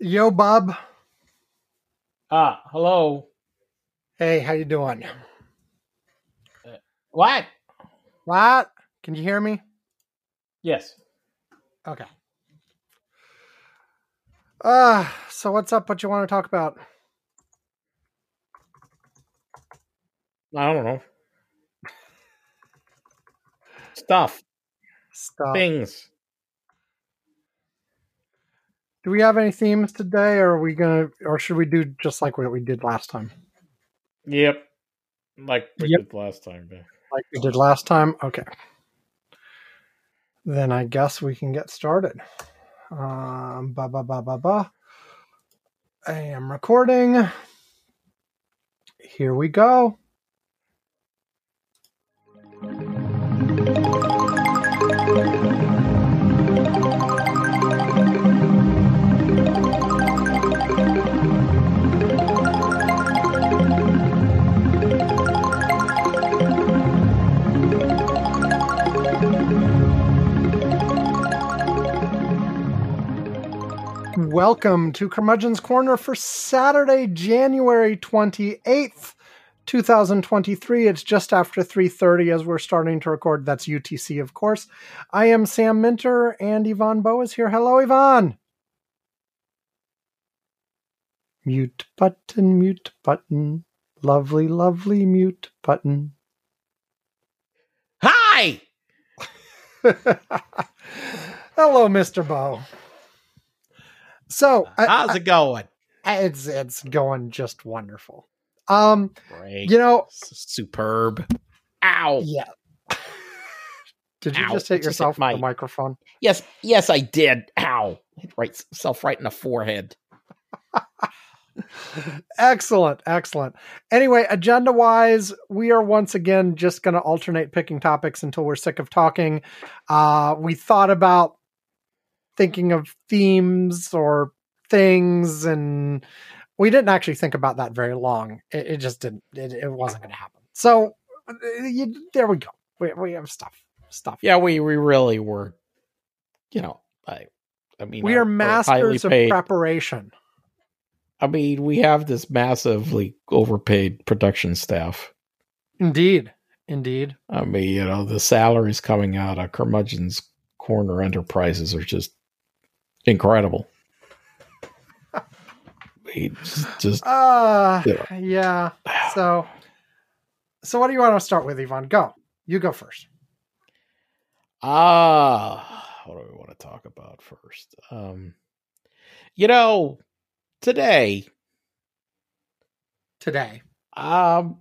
Yo, Bob. Ah, hello. Hey, how you doing? What? What? Can you hear me? Yes. Okay. Uh, so what's up? What you want to talk about? I don't know. Stuff. Stuff. Things. Do we have any themes today, or are we gonna, or should we do just like what we did last time? Yep. Like we Yep. did last time. Like we did last time? Okay. Then I guess we can get started. Um, ba ba ba ba ba. I am recording. Here we go. Welcome to Curmudgeon's Corner for Saturday, January 28th, 2023. It's just after 3:30 as we're starting to record. That's UTC, of course. I am Sam Minter and Ivan Bow is here. Hello, Ivan. Mute button, mute button. Lovely, lovely mute button. Hi. Hello, Mr. Bow. So, I- How's it going? I- it's it's going just wonderful. Um, Great. you know, Superb. Ow. Yeah. Did you Ow. just hit Just hit yourself with my- the microphone? Yes. Yes, I did. Ow. Hit right self right in the forehead. excellent, excellent. Anyway, agenda wise, we are once again just going to alternate picking topics until we're sick of talking. Uh, we thought about thinking of themes or things, and we didn't actually think about that very long. It, it just didn't. It, it wasn't going to happen. So you, there we go. We, we have stuff. Stuff. Yeah, we we really were. You know, I. I mean, we are masters of paid- preparation. I mean, we have this massively overpaid production staff. Indeed. Indeed. I mean, you know, the salaries coming out of Curmudgeon's Corner Enterprises are just incredible. I mean, just, just Uh Yeah. yeah. So so what do you want to start with, Ivan? Go. You go first. ah, what do we want to talk about first? Um, you know, today, Today. um,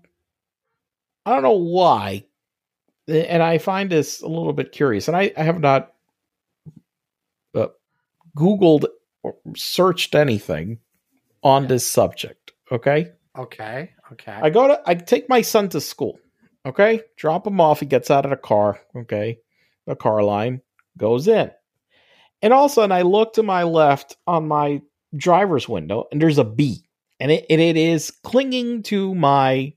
I don't know why, and I find this a little bit curious, and I, I have not uh, Googled or searched anything on this subject. Okay. Okay. Okay. I go to I take my son to school. Okay, drop him off. He gets out of the car. Okay, the car line goes in, and all of a sudden I look to my left on my driver's window, and there's a bee, and it and it is clinging to my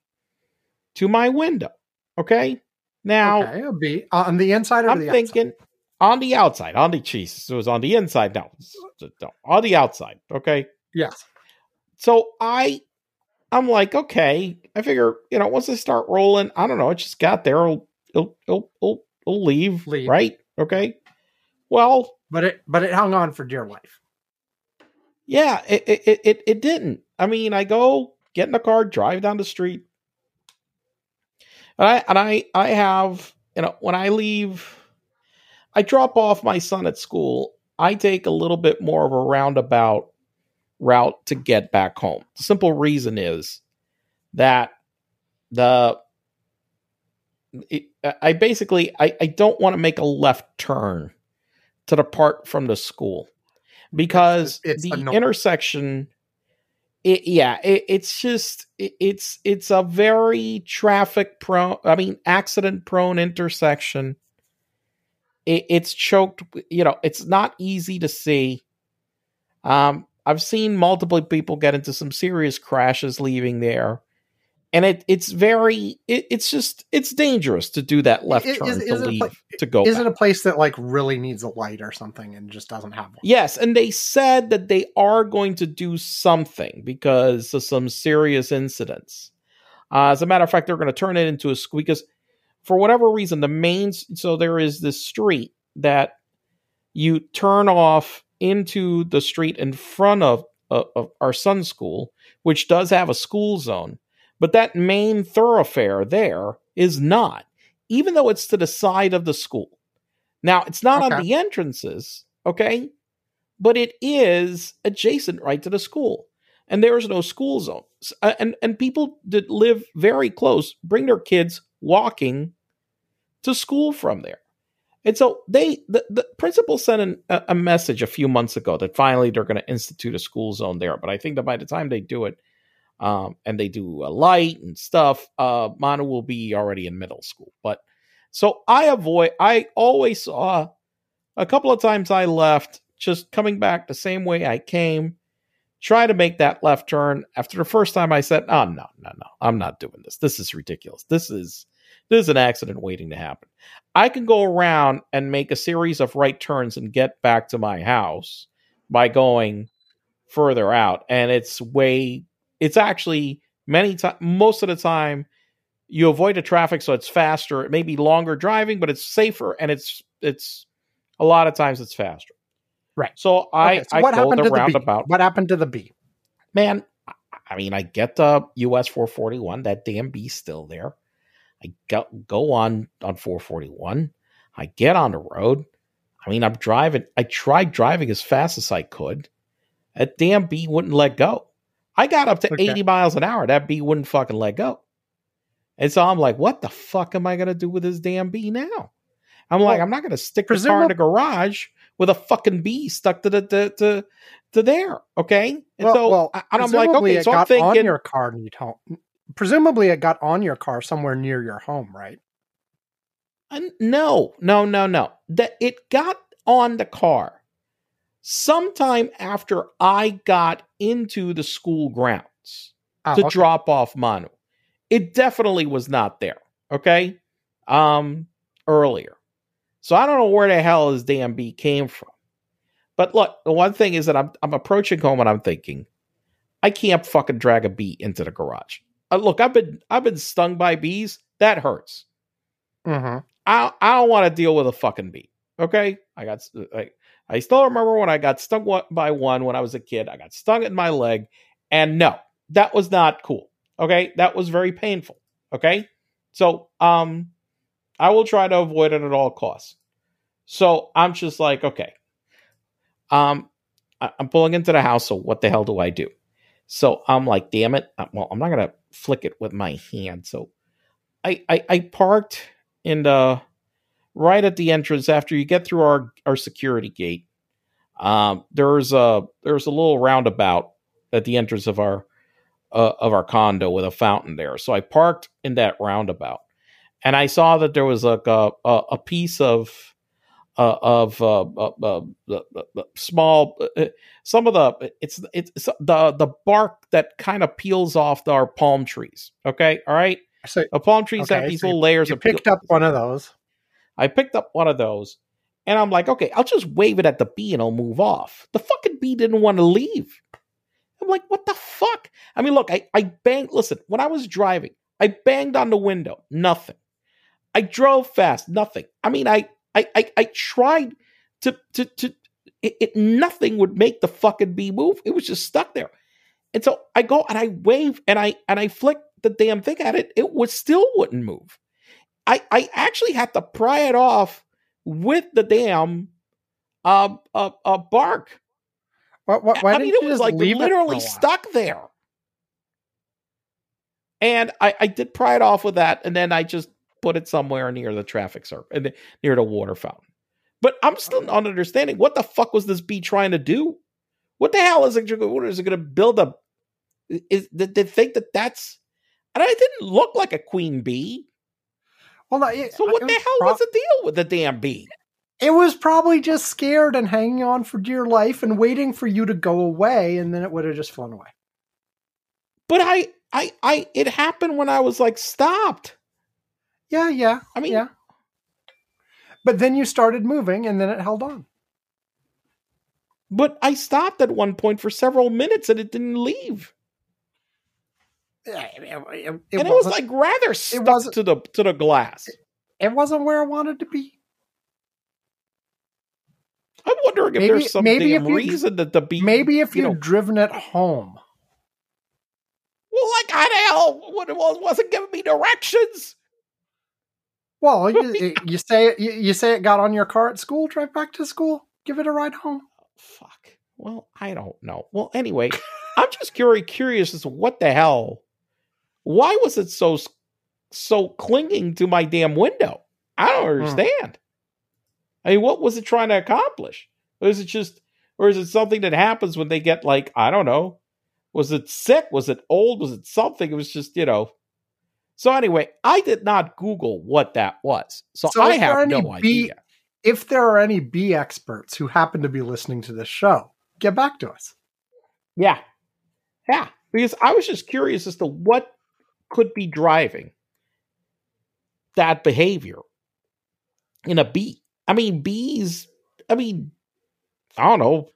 to my window. Okay, now okay. A B. Uh, on the inside or the. I'm the thinking on the outside, on the cheese. So it was on the inside. No, no, on the outside. Okay? Yes. so I, I'm like, okay. I figure, you know, once I start rolling, I don't know. It just got there. It'll, it'll, it'll, it'll, it'll leave, Leave. right? Okay. Well, But it but it hung on for dear life. yeah, it, it, it, it, it didn't. I mean, I go get in the car, drive down the street, and I, and I, I have, you know, when I leave, I drop off my son at school. I take a little bit more of a roundabout route to get back home. The simple reason is that the it, I basically I, I don't want to make a left turn to depart from the school because It's- it's the annoying. intersection it, yeah it, it's just it, it's it's a very traffic prone i mean accident prone intersection it, it's choked you know it's not easy to see um i've seen multiple people get into some serious crashes leaving there and it it's very it, it's just it's dangerous to do that left turn is- to is it a leave pla- to go. Is back. it a place that like really needs a light or something and just doesn't have one? Yes, and they said that they are going to do something because of some serious incidents. Uh, as a matter of fact, they're going to turn it into a school because, for whatever reason, the main so there is this street that you turn off into the street in front of, of, of our son's school, which does have a school zone, but that main thoroughfare there is not, even though it's to the side of the school. Now, it's not on the entrances, okay? But it is adjacent right to the school. And there is no school zone. Uh, And, and people that live very close bring their kids walking to school from there. And so they, the, the principal sent an, a, a message a few months ago that finally they're going to institute a school zone there. But I think that by the time they do it, um, and they do a light and stuff, uh, Manu will be already in middle school. But so I avoid, I always saw a couple of times I left, just coming back the same way I came, try to make that left turn. After the first time, I said, "Oh no, no, no, I'm not doing this. This is ridiculous. This is this is an accident waiting to happen. I can go around and make a series of right turns and get back to my house by going further out, and it's way. It's actually many times, most of the time." You avoid the traffic, so it's faster. It may be longer driving, but it's safer, and it's it's a lot of times it's faster. Right. So I Okay, so I what go happened the to the B? roundabout. What happened to the B? Man, I- I mean, I get the US 441. That damn B's still there. I go go on on 441. I get on the road. I mean, I'm driving. I tried driving as fast as I could. That damn B wouldn't let go. I got up to Okay. 80 miles an hour. That B wouldn't fucking let go. And so I'm like, what the fuck am I going to do with this damn bee now? I'm like, I'm not going to stick the car in the garage with a fucking bee stuck to the to to, to there. Okay. And Well, so well, I, I'm like, okay, so I'm thinking, your car near home. Presumably, it got on your car somewhere near your home, right? Uh, no, no, no, no. That it got on the car sometime after I got into the school grounds Oh, to okay. drop off Manu. It definitely was not there. Okay. Um, earlier. So I don't know where the hell his damn bee came from. But look, the one thing is that I'm I'm approaching home and I'm thinking, I can't fucking drag a bee into the garage. Uh, look, I've been I've been stung by bees. That hurts. Mhm. I I don't want to deal with a fucking bee. Okay, I got I, I still remember when I got stung by one when I was a kid. I got stung in my leg, and no, that was not cool. Okay, that was very painful. Okay, so um, I will try to avoid it at all costs. So I'm just like, okay, um, I, I'm pulling into the house. So what the hell do I do? So I'm like, damn it. Well, I'm not gonna flick it with my hand. So I I, I parked in the right at the entrance after you get through our our security gate. Um, there's a there's a little roundabout at the entrance of our uh, of our condo with a fountain there. So I parked in that roundabout, and I saw that there was like a a, a piece of uh, of uh, uh, uh, uh, uh, small uh, some of the it's it's the the bark that kind of peels off our palm trees. Okay, all right. So The palm trees have Okay, these so little layers you of picked peel- up one of those. I picked up one of those and I'm like, okay, I'll just wave it at the bee and it'll move off. The fucking bee didn't want to leave. I'm like, what the fuck? I mean, look, I, I banged, listen, when I was driving, I banged on the window, nothing. I drove fast, nothing. I mean, I, I, I, I tried to, to, to, it, it, nothing would make the fucking bee move. It was just stuck there. And so I go and I wave and I, and I flick the damn thing at it. It was still wouldn't move. I, I actually had to pry it off with the damn uh, uh, uh, bark. What, what, why I mean, it was like it for a literally stuck there. And I, I did pry it off with that, and then I just put it somewhere near the traffic circle, near the water fountain. But I'm still not understanding what the fuck was this bee trying to do? What the hell is it? What is it going to build a? Is did they think that that's? And it didn't look like a queen bee. Well, it, So what the was hell prob- was the deal with the damn bee? It was probably just scared and hanging on for dear life and waiting for you to go away, and then it would have just flown away. But I, I, I, it happened when I was like stopped. Yeah, yeah. I mean, yeah. But then you started moving and then it held on. But I stopped at one point for several minutes and it didn't leave. It, it, and it was like rather stuck to the to the glass. It wasn't where I wanted to be. I'm wondering if maybe, there's some maybe damn reason that the bee. Maybe if you would driven it home. Well, like how the hell what it was wasn't giving me directions. Well, you, you say it. You, say it got on your car at school. Drive back to school. Give it a ride home. fuck. Well, I don't know. Well, anyway, I'm just curious, curious as to what the hell. Why was it so so clinging to my damn window? I don't hmm. understand. I mean, what was it trying to accomplish? Or is it just, or is it something that happens when they get like, I don't know, was it sick? Was it old? Was it something? It was just, you know. So anyway, I did not Google what that was. So, so I have no bee, idea. If there are any bee experts who happen to be listening to this show, get back to us. Yeah. Yeah. Because I was just curious as to what could be driving that behavior in a bee. I mean, bees. I mean, I don't know.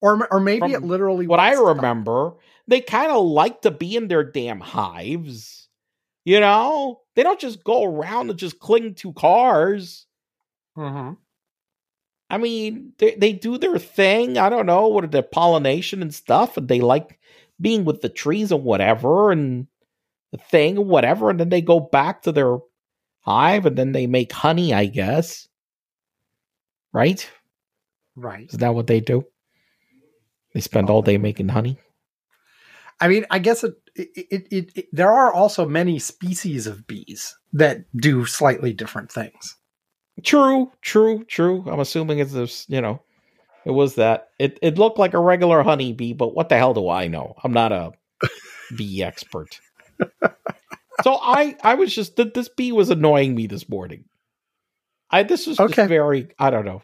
Or or maybe it literally. What I remember, they kind of like to be in their damn hives. You know, they don't just go around and just cling to cars. Mm-hmm. I mean, they they do their thing. I don't know what the pollination and stuff, and they like being with the trees and whatever, and the thing and whatever, and then they go back to their hive, and then they make honey, I guess right? Right. Is that what they do? They spend all day making honey. I mean, I guess it, it, it, it, there are also many species of bees that do slightly different things. True, true, true. I'm assuming it's this, you know, it was that. It it looked like a regular honey bee, but what the hell do I know? I'm not a bee expert. so I I was just that this bee was annoying me this morning. I this is okay. very I don't know.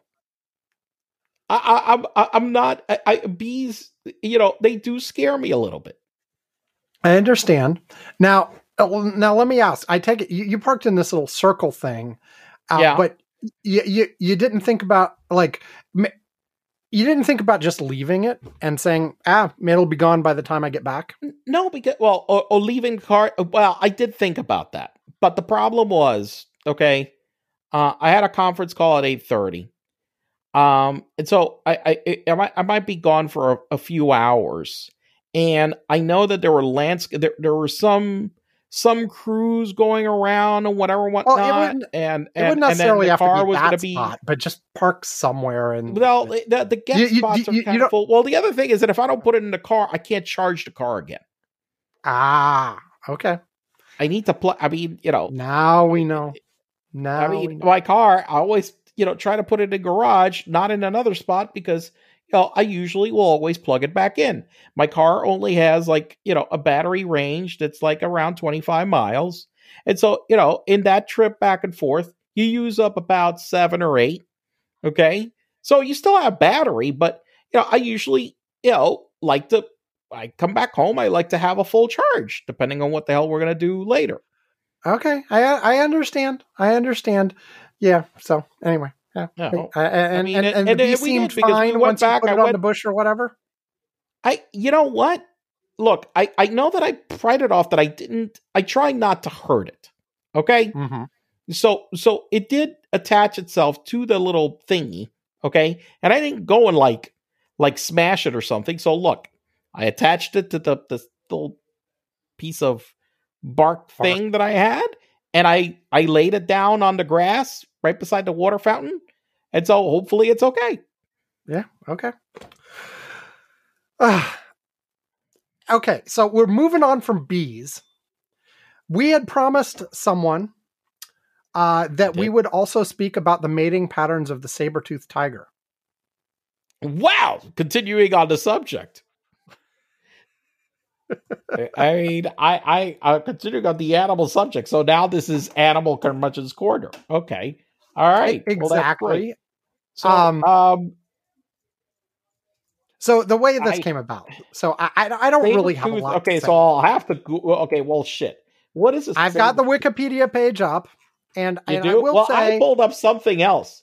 I, I I'm I'm not I, I bees. You know they do scare me a little bit. I understand. Now uh, now let me ask. I take it you, you parked in this little circle thing, uh, yeah. But you, you you didn't think about like you didn't think about just leaving it and saying ah it'll be gone by the time I get back. No, because well or, or leaving car. Well, I did think about that, but the problem was okay uh, I had a conference call at eight thirty, um, and so I, I, I might I might be gone for a, a few hours, and I know that there were landscape there, there were some some crews going around and whatever whatnot, well, and and it wouldn't necessarily have to be that be, spot, but just park somewhere and well, the the get you, spots you, are kind of full. Well, the other thing is that if I don't put it in the car, I can't charge the car again. Ah, okay. I need to plug. I mean, you know, now we know. now I mean my car. I always you know try to put it in garage, not in another spot because you know I usually will always plug it back in. My car only has like you know a battery range that's like around twenty five miles, and so you know in that trip back and forth, you use up about seven or eight. Okay, so you still have battery, but you know I usually you know like to I come back home, I like to have a full charge, depending on what the hell we're gonna do later. Okay, I I understand. I understand. Yeah. So anyway, yeah. No, I, and, I mean, and, and, and, and seemed fine we once back, you put it I on the bush or whatever. I, you know what? Look, I I know that I pried it off. That I didn't. I try not to hurt it. Okay. Mm-hmm. So so it did attach itself to the little thingy. Okay, and I didn't go and like like smash it or something. So look, I attached it to the the little piece of bark thing that I had, and I I laid it down on the grass right beside the water fountain, and so hopefully it's okay. Yeah. Okay. Uh, okay. So we're moving on from bees. We had promised someone uh, that we would also speak about the mating patterns of the saber-toothed tiger. Wow! Continuing on the subject. I mean, I, I, I consider got the animal subject. So now this is animal curmudgeon's corner. Okay. All right. Exactly. Well, so, um, um, So the way this I- came about. So I I, I don't really have a lot. Okay, to so. I'll have to. Go- okay, well, shit. What is this? I've got the Wikipedia page up, and, You and do? I will well, say, I pulled up something else.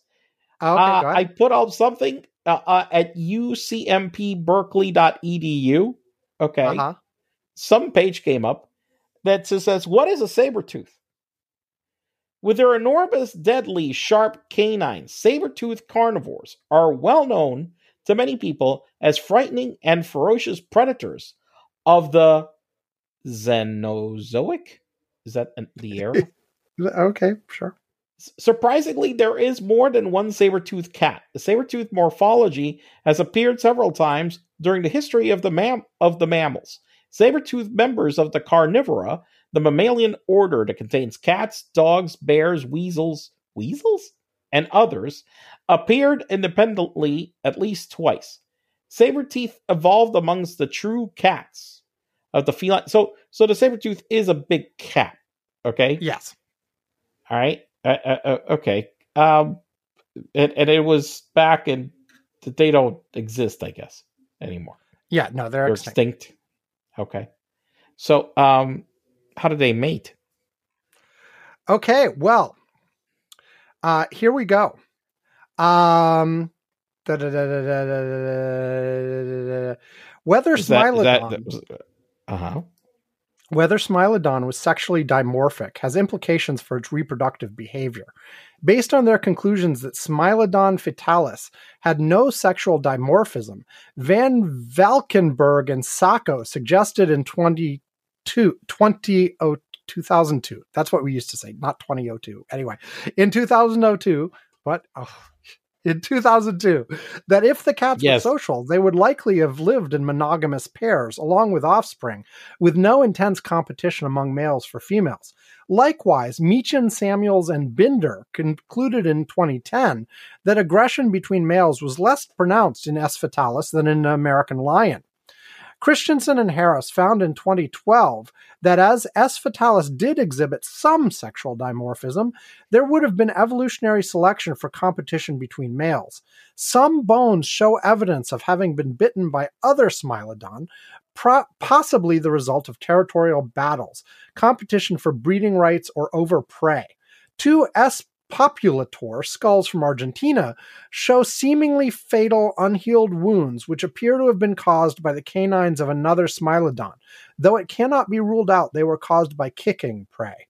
okay, Uh, I put up something uh, uh, at ucmpberkeley.edu. Okay. Uh-huh. Some page came up that says, What is a saber tooth? With their enormous, deadly, sharp canines, saber toothed carnivores are well known to many people as frightening and ferocious predators of the Cenozoic. Is that an- the era? Okay, sure. Surprisingly, there is more than one saber-toothed cat. The saber-tooth morphology has appeared several times during the history of the mam- of the mammals. Saber-toothed members of the Carnivora, the mammalian order that contains cats, dogs, bears, weasels, weasels, and others, appeared independently at least twice. Saber-teeth evolved amongst the true cats of the feline. So, so the saber-tooth is a big cat. Okay. Yes. All right. Uh, uh, uh, okay. Um, and, and it was back in they don't exist, I guess, anymore. Yeah, no, they're They're extinct. extinct. Okay. So, um, how do they mate? Okay. Well, uh, here we go. Um, whether is Smilodon, uh huh, whether Smilodon was sexually dimorphic has implications for its reproductive behavior. Based on their conclusions that Smilodon fatalis had no sexual dimorphism, Van Valkenburgh and Sacco suggested in 20, oh, 2002. That's what we used to say, not 2002. Anyway, in 2002, what? Oh, in 2002, that if the cats Yes. were social, they would likely have lived in monogamous pairs along with offspring, with no intense competition among males for females. Likewise, Meachen, Samuels, and Binder concluded in 2010 that aggression between males was less pronounced in S. fatalis than in the American lion. Christiansen and Harris found in 2012 that as S. fatalis did exhibit some sexual dimorphism, there would have been evolutionary selection for competition between males. Some bones show evidence of having been bitten by other Smilodon, pro- possibly the result of territorial battles, competition for breeding rights, or over prey. Two S. populator skulls from Argentina show seemingly fatal unhealed wounds which appear to have been caused by the canines of another Smilodon, though it cannot be ruled out they were caused by kicking prey.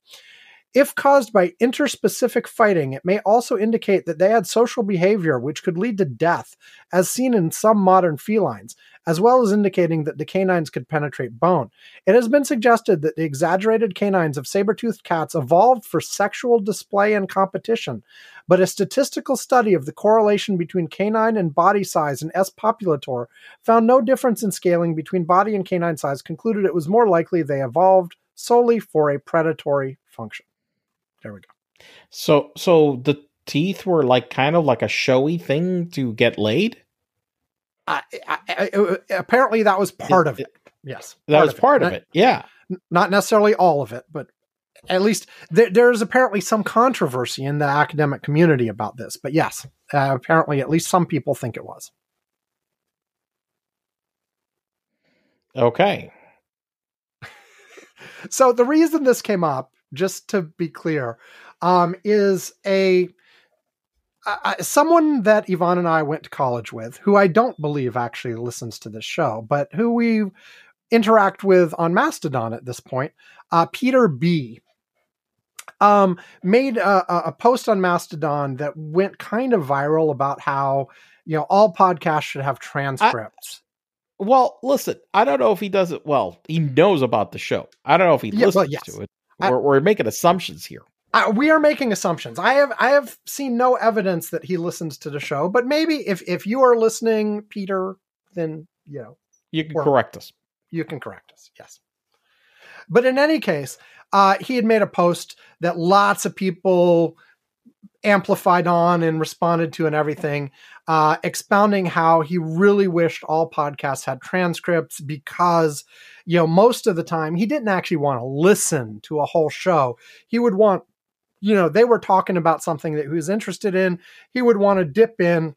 If caused by intraspecific fighting, it may also indicate that they had social behavior which could lead to death, as seen in some modern felines, as well as indicating that the canines could penetrate bone. It has been suggested that the exaggerated canines of saber-toothed cats evolved for sexual display and competition, but a statistical study of the correlation between canine and body size in S. populator found no difference in scaling between body and canine size, concluded it was more likely they evolved solely for a predatory function. There we go. So, so the teeth were like kind of like a showy thing to get laid. I, I, I- apparently, that was part of it. Yes, That was part of it. Yeah. Not necessarily all of it, but at least there, there is apparently some controversy in the academic community about this. But yes, uh, apparently, at least some people think it was. Okay. So the reason this came up, just to be clear, um, is a uh, someone that Ivan and I went to college with, who I don't believe actually listens to this show, but who we interact with on Mastodon at this point, uh, Peter B. Um, made a, a- post on Mastodon that went kind of viral about how you know all podcasts should have transcripts. Well, listen, I don't know if he does it well. He knows about the show. I don't know if he Yeah, listens well, yes. to it. I- We're, we're making assumptions here. Uh, we are making assumptions. I have I have seen no evidence that he listens to the show, but maybe if if you are listening, Peter, then you know You can correct us. you can correct us. Yes. But in any case, uh, he had made a post that lots of people amplified on and responded to and everything, uh, expounding how he really wished all podcasts had transcripts because, you know, most of the time he didn't actually want to listen to a whole show. He would want, you know, they were talking about something that he was interested in. He would want to dip in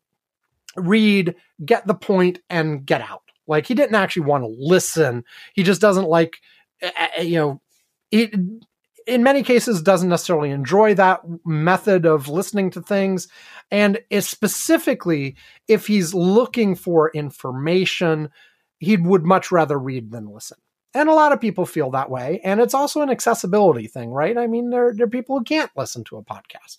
read, get the point, and get out. Like he didn't actually want to listen. He just doesn't like, uh, you know, it in many cases doesn't necessarily enjoy that method of listening to things and is specifically if he's looking for information he would much rather read than listen. And a lot of people feel that way. And it's also an accessibility thing right? I mean there, there are people who can't listen to a podcast.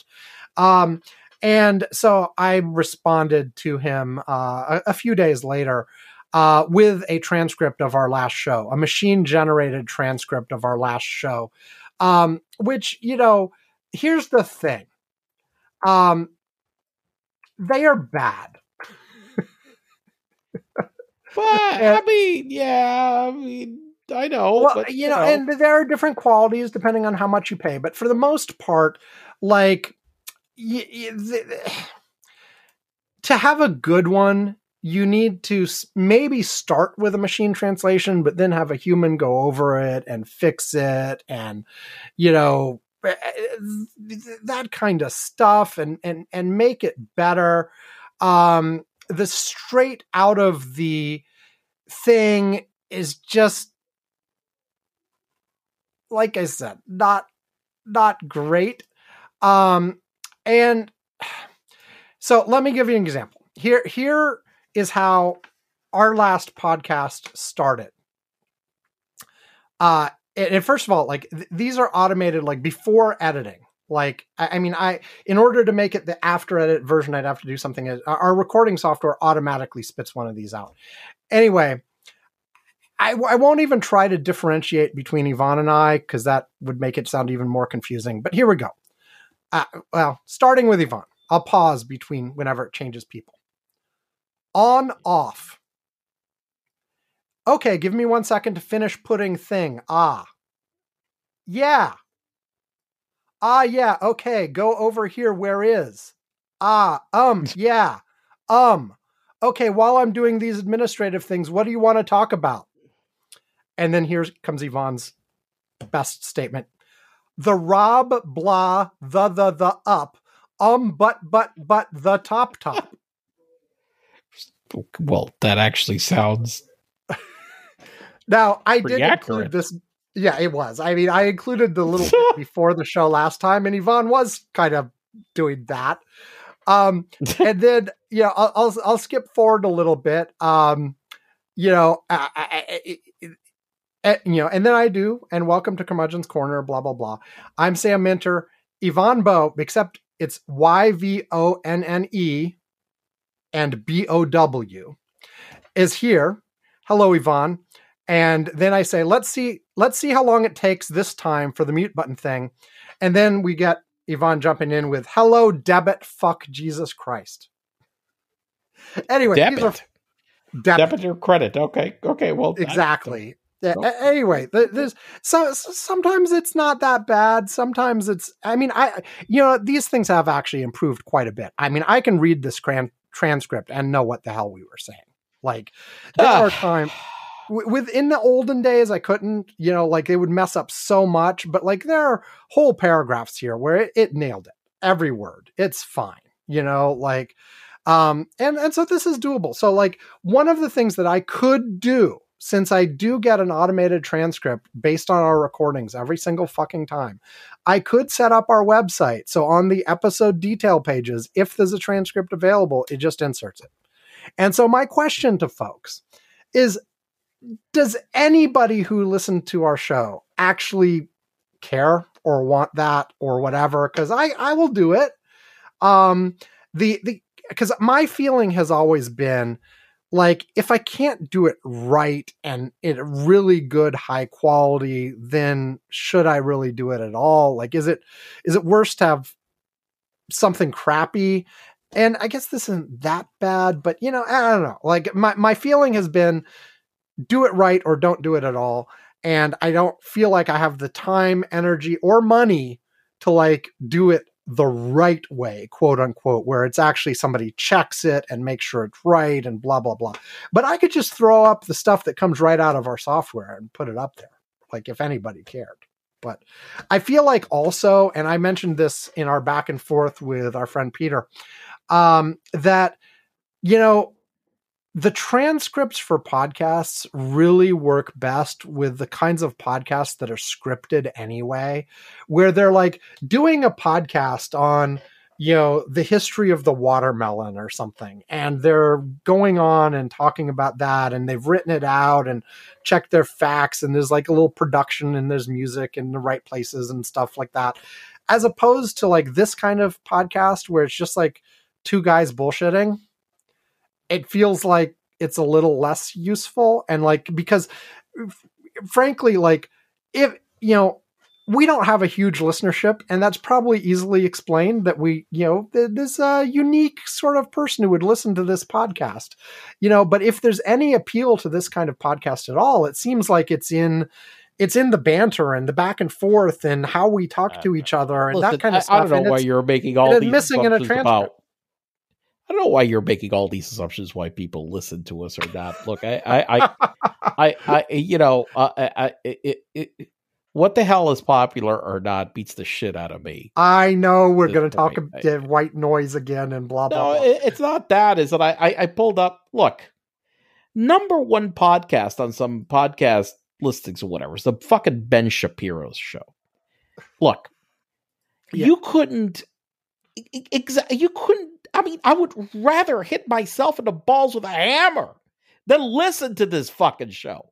Um, and so i responded to him uh, a, a, few days later uh, with a transcript of our last show a machine generated transcript of our last show. Um, which, you know, here's the thing. Um, they are bad. But I mean, yeah, I mean, I know. Well, but, you, know, know, and there are different qualities depending on how much you pay. But for the most part, like, the, to have a good one, you need to maybe start with a machine translation, but then have a human go over it and fix it, and you know eh, eh, that kind of stuff, and and and make it better. Um, the straight out of the thing is just like I said, not not great. Um, and so let me give you an example. Here, here is how our last podcast started. Uh, and, and first of all, like th- these are automated like before editing. Like, I, I, mean, I in order to make it the after edit version, I'd have to do something. Our recording software automatically spits one of these out. Anyway, I, I won't even try to differentiate between Ivan and I because that would make it sound even more confusing. But here we go. Uh, well, starting with Ivan, I'll pause between whenever it changes people on off. Okay, give me one second to finish putting thing. Ah. Yeah. Ah, yeah. Okay, go over here. Where is? Ah, um, yeah. Um. Okay, while I'm doing these administrative things, what do you want to talk about? And then here comes Ivan's best statement. The Rob blah the the the up um but but but the top top. Well, that actually sounds. now I did accurate. include this. Yeah, it was. I mean, I included the little before the show last time, and Ivan was kind of doing that. Um, and then you know, I'll, I'll, I'll skip forward a little bit. Um, you know, I, I, I, you know, and then I do. And welcome to Curmudgeon's Corner. Blah blah blah. I'm Sam Minter. Yvonne Bow, except it's Y V O N N E and BOW is here. Hello, Yvonne. And then I say, let's see, let's see how long it takes this time for the mute button thing. And then we get Ivan jumping in with, hello, debit, fuck Jesus Christ. Anyway, debit. Are, debit. debit or credit. Okay. Okay. Well, exactly. Yeah, oh. anyway, there's so sometimes it's not that bad. Sometimes it's. I mean, I you know these things have actually improved quite a bit. I mean, I can read this transcript and know what the hell we were saying. Like there ah. are times within the olden days I couldn't, you know, like they would mess up so much, but like there are whole paragraphs here where it, it nailed it. Every word. It's fine. You know, like um and and so this is doable. So like one of the things that I could do since I do get an automated transcript based on our recordings every single fucking time, I could set up our website. So on the episode detail pages, if there's a transcript available, it just inserts it. And so my question to folks is does anybody who listened to our show actually care or want that or whatever? Because I, I will do it. Um the the because my feeling has always been like if I can't do it right and in really good high quality, then should I really do it at all? Like is it is it worse to have something crappy? And I guess this isn't that bad, but you know, I don't know. Like my my feeling has been do it right or don't do it at all. And I don't feel like I have the time, energy, or money to like do it the right way, quote unquote, where it's actually somebody checks it and makes sure it's right and blah, blah, blah. But I could just throw up the stuff that comes right out of our software and put it up there, like if anybody cared. But I feel like also, and I mentioned this in our back and forth with our friend Peter, um, that you know, the transcripts for podcasts really work best with the kinds of podcasts that are scripted anyway, where they're like doing a podcast on, you know, the history of the watermelon or something. And they're going on and talking about that and they've written it out and checked their facts. And there's like a little production and there's music in the right places and stuff like that. As opposed to like this kind of podcast where it's just like two guys bullshitting it feels like it's a little less useful and like because f- frankly like if you know we don't have a huge listenership and that's probably easily explained that we you know th- this uh, unique sort of person who would listen to this podcast you know but if there's any appeal to this kind of podcast at all it seems like it's in it's in the banter and the back and forth and how we talk to each other and Listen, that kind of I, stuff I don't know and why you're making all these missing in a transcript. about. I don't know why you're making all these assumptions why people listen to us or not. Look, I, I, I, I, I you know, uh, I, I, it, it, it, what the hell is popular or not beats the shit out of me. I know we're going to talk about uh, white noise again and blah blah. No, it's not that. Is that I, I, I pulled up. Look, number one podcast on some podcast listings or whatever is the fucking Ben Shapiro's show. Look, you couldn't. Exactly, you couldn't. I mean, I would rather hit myself in the balls with a hammer than listen to this fucking show.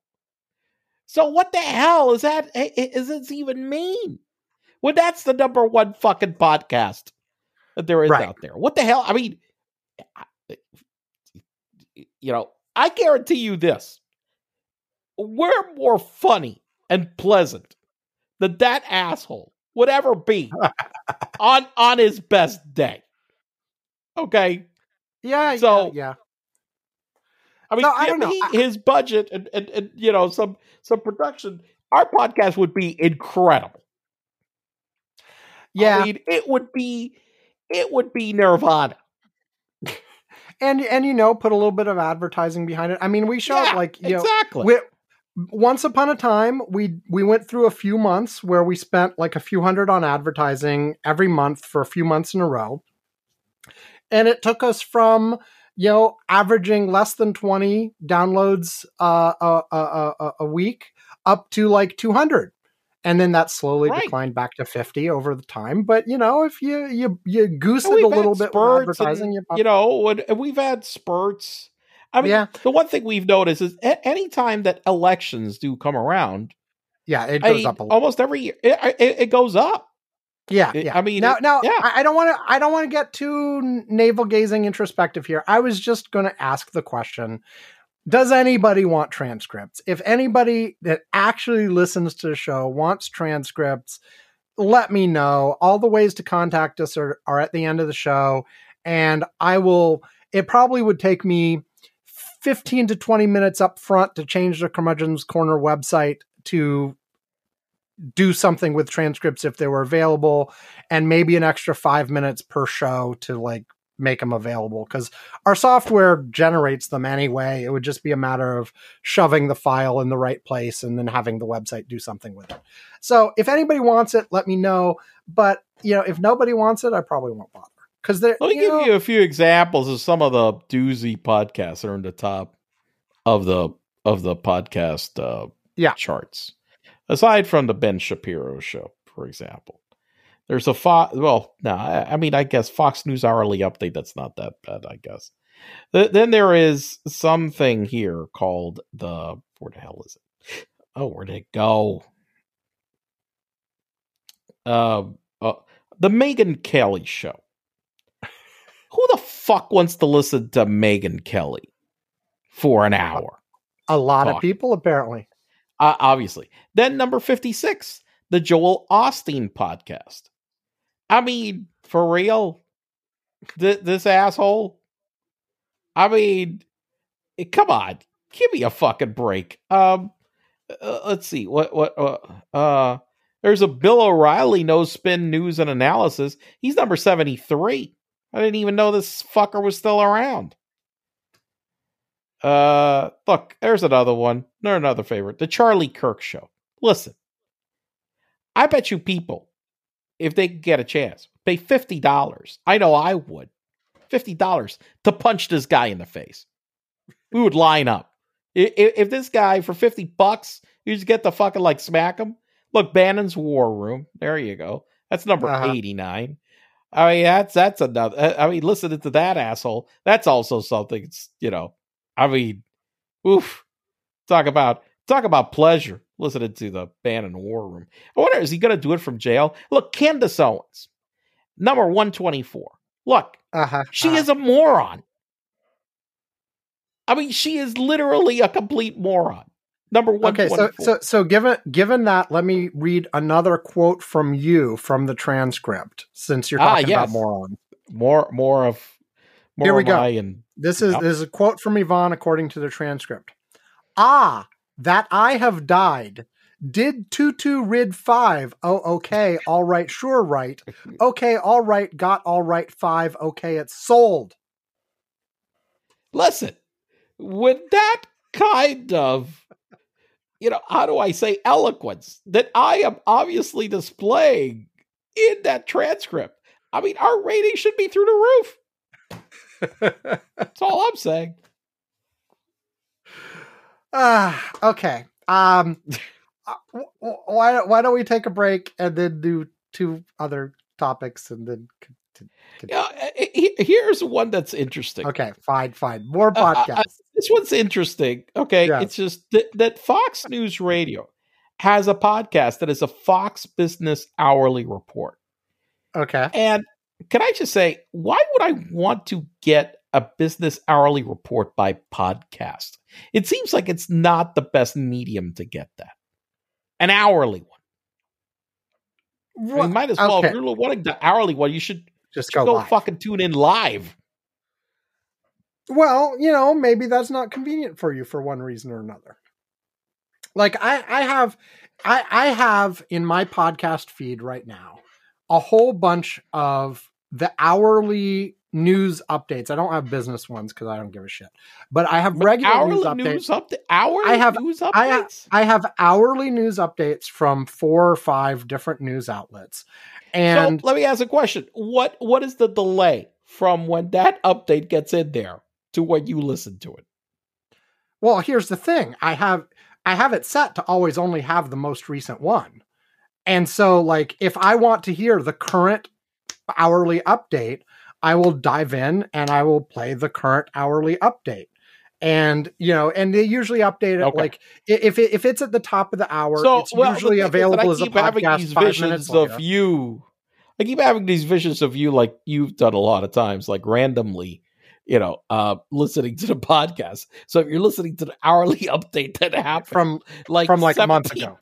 So what the hell is that? Eh, eh, is i- i- this even mean? When that's the number one fucking podcast that there is Right. out there. What the hell? I mean, you know, I guarantee you this: we're more funny and pleasant than that asshole would ever be on on his best day. Okay, yeah, so- yeah, yeah. I mean, No, I don't know. I- his budget and, and and you know some some production. Our podcast would be incredible. Yeah, I mean, it would be it would be Nirvana. and and you know, put a little bit of advertising behind it. I mean, we shot Yeah, like you know, exactly. we, once upon a time we we went through a few months where we spent like a few hundred on advertising every month for a few months in a row, and it took us from you know averaging less than twenty downloads uh, a, a, a, a week up to like two hundred. And then that slowly Right. declined back to fifty over the time. But you know, if you you you goose it a little bit with advertising, and, you, you know, and we've had spurts. I mean, Yeah. the one thing we've noticed is a- anytime that elections do come around, yeah, it goes mean, up almost every year, it, it, it goes up. Yeah, yeah. I mean, now, it- now, yeah. I, I don't want to. I don't want to get too navel gazing introspective here. I was just going to ask the question: Does anybody want transcripts? If anybody that actually listens to the show wants transcripts, let me know. All the ways to contact us are, are at the end of the show, and I will. It probably would take me fifteen to twenty minutes up front to change the Curmudgeon's Corner website to do something with transcripts if they were available and maybe an extra five minutes per show to like make them available because our software generates them anyway it would just be a matter of shoving the file in the right place and then having the website do something with it so if anybody wants it let me know but you know if nobody wants it i probably won't bother because they're Let me you give know, you a few examples of some of the doozy podcasts that are in the top of the of the podcast uh, Yeah. charts. Aside from the Ben Shapiro show, for example, there's a Fox. Well, no, I, I mean, I guess Fox News hourly update. That's not that bad, I guess. Th- then there is something here called the where the hell is it? Oh, where did it go? Uh, uh the Megyn Kelly show. Who the fuck wants to listen to Megyn Kelly for an hour? a lot of people apparently Uh, obviously. Then number 56, the Joel Osteen podcast. I mean, for real? Th- this asshole? I mean, eh, come on. Give me a fucking break. Um, uh, let's see. What, what, uh, uh, there's a Bill O'Reilly no spin news and analysis. He's number 73. I didn't even know this fucker was still around. Uh, look, there's another one. There's another favorite. The Charlie Kirk Show. Listen, I bet you people, if they get a chance, pay fifty dollars. I know I would $50 to punch this guy in the face. We would line up. If, if this guy for 50 bucks, you just get the fucking like smack him. Look, Bannon's War Room. There you go. That's number Uh-huh. 89. I mean, that's that's another. I mean, listening to that asshole, that's also something. It's you know, I mean, oof. Talk about talk about pleasure listening to the band in the War Room. I wonder, is he going to do it from jail? Look, Candace Owens, number one twenty four. Look, Uh-huh. she uh-huh. is a moron. I mean, she is literally a complete moron. Number one Okay, so so so given given that, let me read another quote from you from the transcript since you're Ah, talking about moron. more more of more Here we go. and This is Yep. this is a quote from Ivan according to the transcript. Ah, that I have died. Did two rid five? Oh, okay, all right, sure, right. Okay, all right, got all right five. Okay, it's sold. listen with that kind of you know how do i say eloquence that i am obviously displaying in that transcript i mean our rating should be through the roof that's all i'm saying Ah, okay. Um, uh, why why don't we take a break and then do two other topics and then. yeah, eh, eh, here's one that's interesting Okay, fine, fine. More Uh, uh, podcasts. uh, this one's interesting. Okay, Yes. it's just that, that Fox News Radio has a podcast that is a Fox Business Hourly Report. okay. And can I just say, why would I want to get a business hourly report by podcast? It seems like it's not the best medium to get that. An hourly one. I mean, you might as well, okay, if you're wanting the hourly one, you should just go, go, fucking tune in live. Well, you know, maybe that's not convenient for you for one reason or another. Like I, I have, I, I have in my podcast feed right now a whole bunch of the hourly news updates. I don't have business ones because I don't give a shit, but I have regular hourly news updates. news update. Hourly I have- news I updates. I have hourly news updates from four or five different news outlets, and so let me ask a question. What what is the delay from when that update gets in there to when you listen to it? Well, here's the thing. I have I have it set to always only have the most recent one. And so like if I want to hear the current hourly update, I will dive in and I will play the current hourly update. And you know, and they usually update it Okay. like if it, if it's at the top of the hour, So it's well, usually available I as a keep having podcast these five minutes visions later. of you. I keep having these visions of you, like you've done a lot of times, like randomly, you know, uh, listening to the podcast. So if you're listening to the hourly update that happened from like from, like, a month 17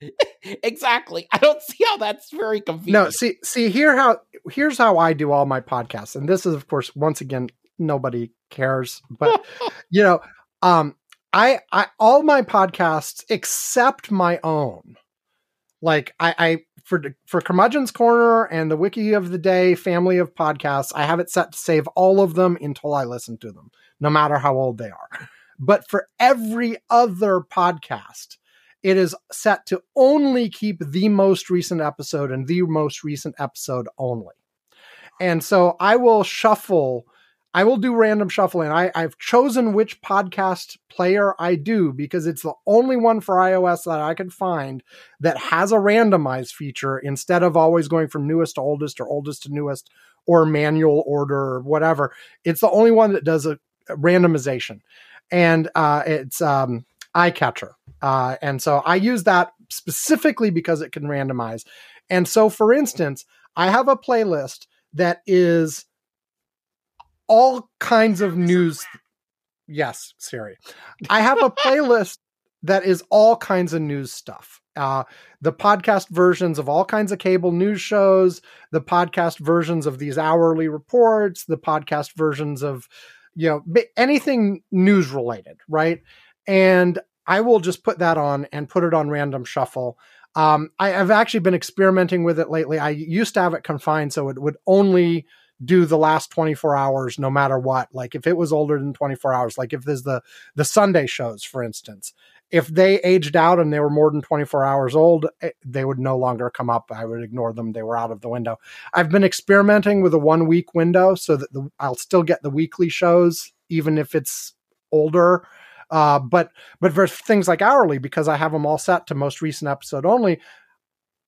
exactly. I don't see how that's very convenient. No, see, see here how here's how I do all my podcasts, and this is of course once again nobody cares, but you know, um, I I all my podcasts except my own, like I I for for Curmudgeon's Corner and the Wiki of the Day family of podcasts, I have it set to save all of them until I listen to them, no matter how old they are. But for every other podcast, it is set to only keep the most recent episode and the most recent episode only. And so I will shuffle, I will do random shuffling. I, I've chosen which podcast player I do because it's the only one for iOS that I can find that has a randomized feature instead of always going from newest to oldest or oldest to newest or manual order or whatever. It's the only one that does a, a randomization. And uh, it's um, iCatcher. Uh, and so I use that specifically because it can randomize. And so, for instance, I have a playlist that is all kinds of news. Yes, Siri. I have a playlist that is all kinds of news stuff. Uh, the podcast versions of all kinds of cable news shows, the podcast versions of these hourly reports, the podcast versions of, you know, anything news related, right? And I will just put that on and put it on random shuffle. Um, I, I've actually been experimenting with it lately. I used to have it confined so it would only do the last 24 hours no matter what like if it was older than 24 hours like if there's the the sunday shows for instance if they aged out and they were more than 24 hours old, eh, they would no longer come up. I would ignore them. They were out of the window. I've been experimenting with a one week window so that the, I'll still get the weekly shows, even if it's older. Uh, but but for things like hourly, because I have them all set to most recent episode only,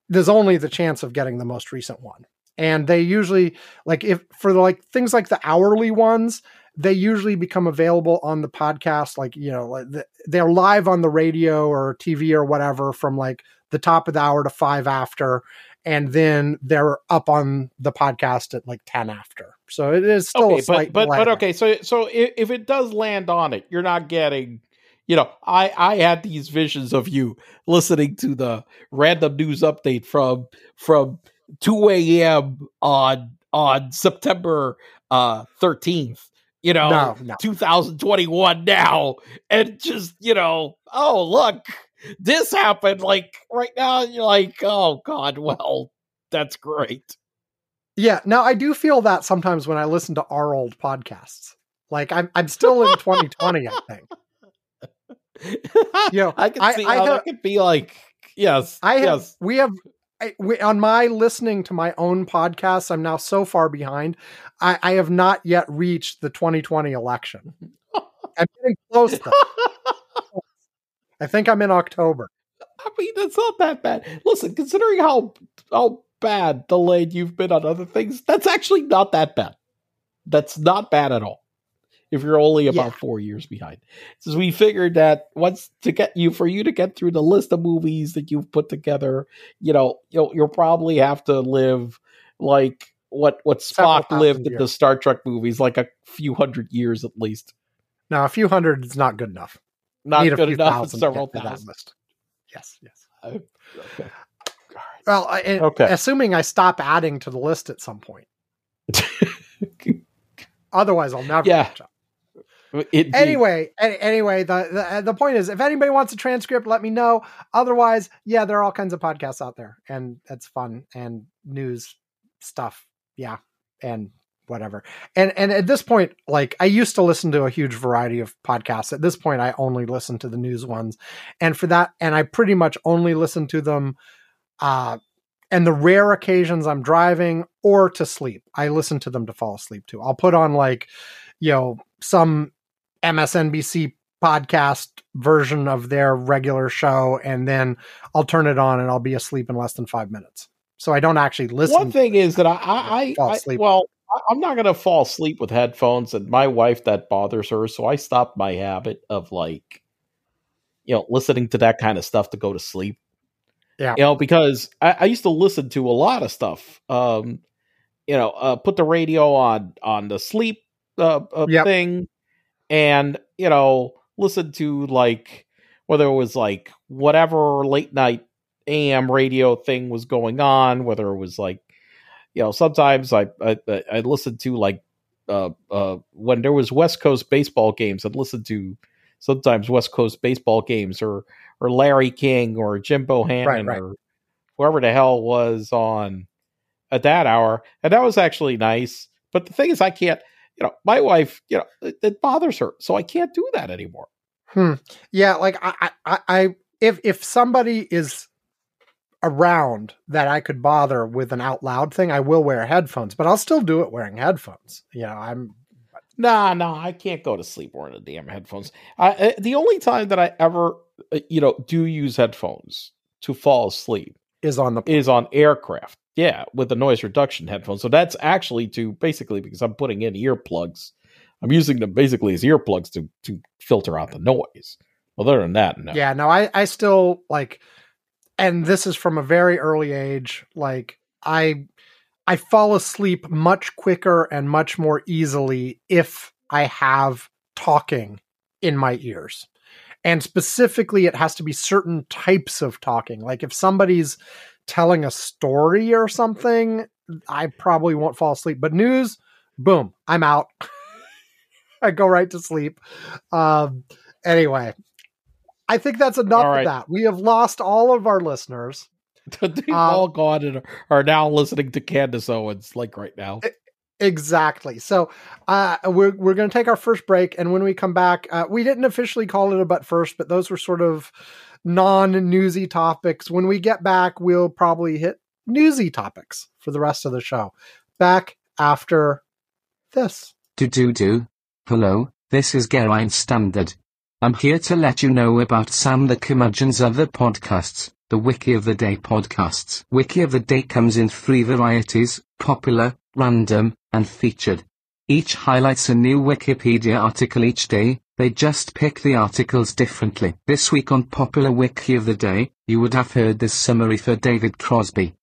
there's only the chance of getting the most recent one. And they usually like if for like things like the hourly ones, they usually become available on the podcast like you know they're live on the radio or tv or whatever from like the top of the hour to five after and then they're up on the podcast at like 10 after. So it is still okay, but but, but okay so so if, if it does land on it you're not getting you know i i had these visions of you listening to the random news update from from 2 a.m on on september uh 13th you know, no, no. 2021 now, and just, you know, oh, look, this happened like right now. You're like, oh, God, well, that's great. Yeah. Now, I do feel that sometimes when I listen to our old podcasts. Like, I'm, I'm still in 2020, I think. You know, I can see I, how I have, that could be like, yes. I have, yes. We have I, on my listening to my own podcasts, I'm now so far behind. I, I have not yet reached the 2020 election. I'm getting close. I think I'm in October. I mean, that's not that bad. Listen, considering how how bad delayed you've been on other things, that's actually not that bad. That's not bad at all if you're only about yeah. four years behind. So we figured that once to get you for you to get through the list of movies that you've put together, you know, you'll you'll probably have to live like what what Spock lived in the Star Trek movies, like a few hundred years at least. Now, a few hundred is not good enough. Not good enough. Several thousand. List. Yes, yes. okay. Well, I, okay. assuming I stop adding to the list at some point. Otherwise, I'll never yeah. catch up. Indeed. Anyway, anyway, the, the uh, the point is, if anybody wants a transcript, let me know. Otherwise, yeah, there are all kinds of podcasts out there, and it's fun and news stuff. Yeah, and whatever. And and at this point, like I used to listen to a huge variety of podcasts. At this point, I only listen to the news ones, and for that, and I pretty much only listen to them. Uh, and the rare occasions I'm driving or to sleep, I listen to them to fall asleep too. I'll put on like, you know, some MSNBC podcast version of their regular show, and then I'll turn it on and I'll be asleep in less than five minutes. So I don't actually listen. One thing is that I, I, I, I well, I'm not going to fall asleep with headphones, and my wife that bothers her, so I stopped my habit of like, you know, listening to that kind of stuff to go to sleep. Yeah, you know, because I, I used to listen to a lot of stuff. Um, you know, uh, put the radio on on the sleep uh, uh yep. thing and you know listen to like whether it was like whatever late night am radio thing was going on whether it was like you know sometimes i i, I listened to like uh uh when there was west coast baseball games i'd listen to sometimes west coast baseball games or or larry king or jim bohannon right, right. or whoever the hell was on at that hour and that was actually nice but the thing is i can't you know, my wife, you know, it, it bothers her, so I can't do that anymore. Hmm. Yeah, like I, I, I, if if somebody is around that I could bother with an out loud thing, I will wear headphones, but I'll still do it wearing headphones. You know, I'm. Nah, nah, I can't go to sleep wearing the damn headphones. I, uh, the only time that I ever, uh, you know, do use headphones to fall asleep is on the is on aircraft. Yeah, with the noise reduction headphones. So that's actually to basically because I'm putting in earplugs. I'm using them basically as earplugs to to filter out the noise. Other than that, no. Yeah, no, I I still like and this is from a very early age, like I I fall asleep much quicker and much more easily if I have talking in my ears. And specifically, it has to be certain types of talking. Like if somebody's telling a story or something, I probably won't fall asleep. But news, boom, I'm out. I go right to sleep. Um, anyway, I think that's enough right. of that. We have lost all of our listeners. They've um, all gone and are now listening to Candace Owens, like right now. Exactly. So uh, we're we're going to take our first break, and when we come back, uh, we didn't officially call it a but first, but those were sort of non-newsy topics. When we get back, we'll probably hit newsy topics for the rest of the show. Back after this. Do do do. Hello, this is Geraint Standard. I'm here to let you know about Sam the Curmudgeon's other podcasts, the Wiki of the Day podcasts. Wiki of the Day comes in three varieties, popular, random, and featured. Each highlights a new Wikipedia article each day, they just pick the articles differently. This week on Popular Wiki of the Day, you would have heard this summary for David Crosby.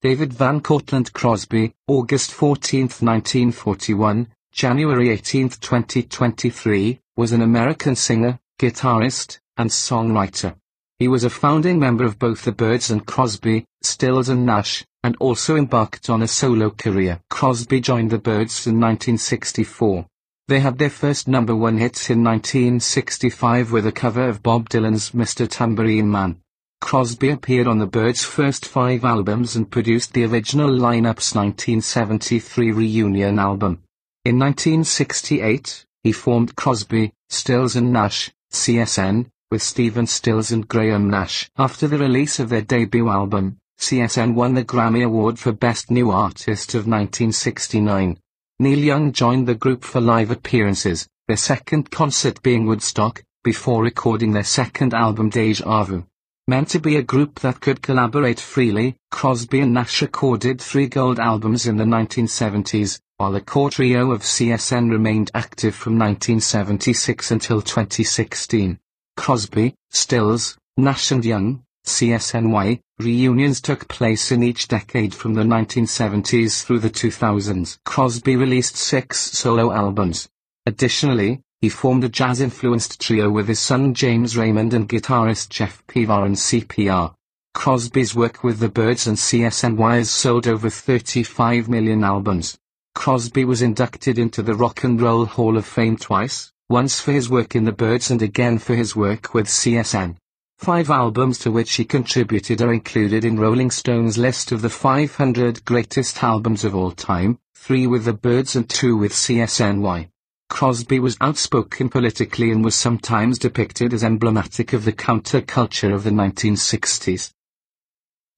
David Van Cortlandt Crosby, August 14, 1941, January 18, 2023, was an American singer, guitarist, and songwriter. He was a founding member of both the Byrds and Crosby, Stills and Nash, and also embarked on a solo career. Crosby joined the Byrds in 1964. They had their first number one hits in 1965 with a cover of Bob Dylan's Mr. Tambourine Man. Crosby appeared on the Byrds' first five albums and produced the original lineup's 1973 reunion album. In 1968, he formed Crosby, Stills and Nash, CSN, with Stephen Stills and Graham Nash. After the release of their debut album, CSN won the Grammy Award for Best New Artist of 1969. Neil Young joined the group for live appearances, their second concert being Woodstock, before recording their second album Deja Vu. Meant to be a group that could collaborate freely, Crosby and Nash recorded three gold albums in the 1970s, while the core trio of CSN remained active from 1976 until 2016. Crosby, Stills, Nash and Young, CSNY, reunions took place in each decade from the 1970s through the 2000s. Crosby released six solo albums. Additionally, he formed a jazz-influenced trio with his son James Raymond and guitarist Jeff Pevar and CPR. Crosby's work with the Byrds and CSNY has sold over 35 million albums. Crosby was inducted into the Rock and Roll Hall of Fame twice, once for his work in the Byrds and again for his work with CSN. Five albums to which he contributed are included in Rolling Stone's list of the 500 greatest albums of all time, three with the Byrds and two with CSNY. Crosby was outspoken politically and was sometimes depicted as emblematic of the counterculture of the 1960s.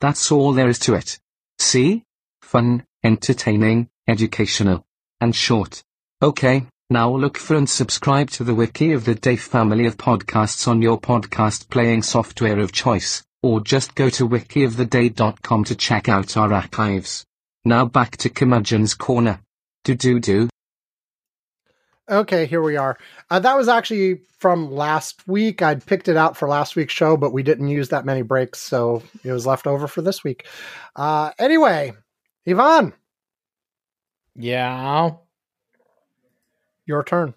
That's all there is to it. See? Fun, entertaining, educational, and short. Okay, now look for and subscribe to the Wiki of the Day family of podcasts on your podcast playing software of choice, or just go to wikioftheday.com to check out our archives. Now back to Curmudgeon's Corner. Do do do. Okay, here we are. Uh, that was actually from last week. I'd picked it out for last week's show, but we didn't use that many breaks, so it was left over for this week. Uh, anyway, Ivan. Yeah. Your turn.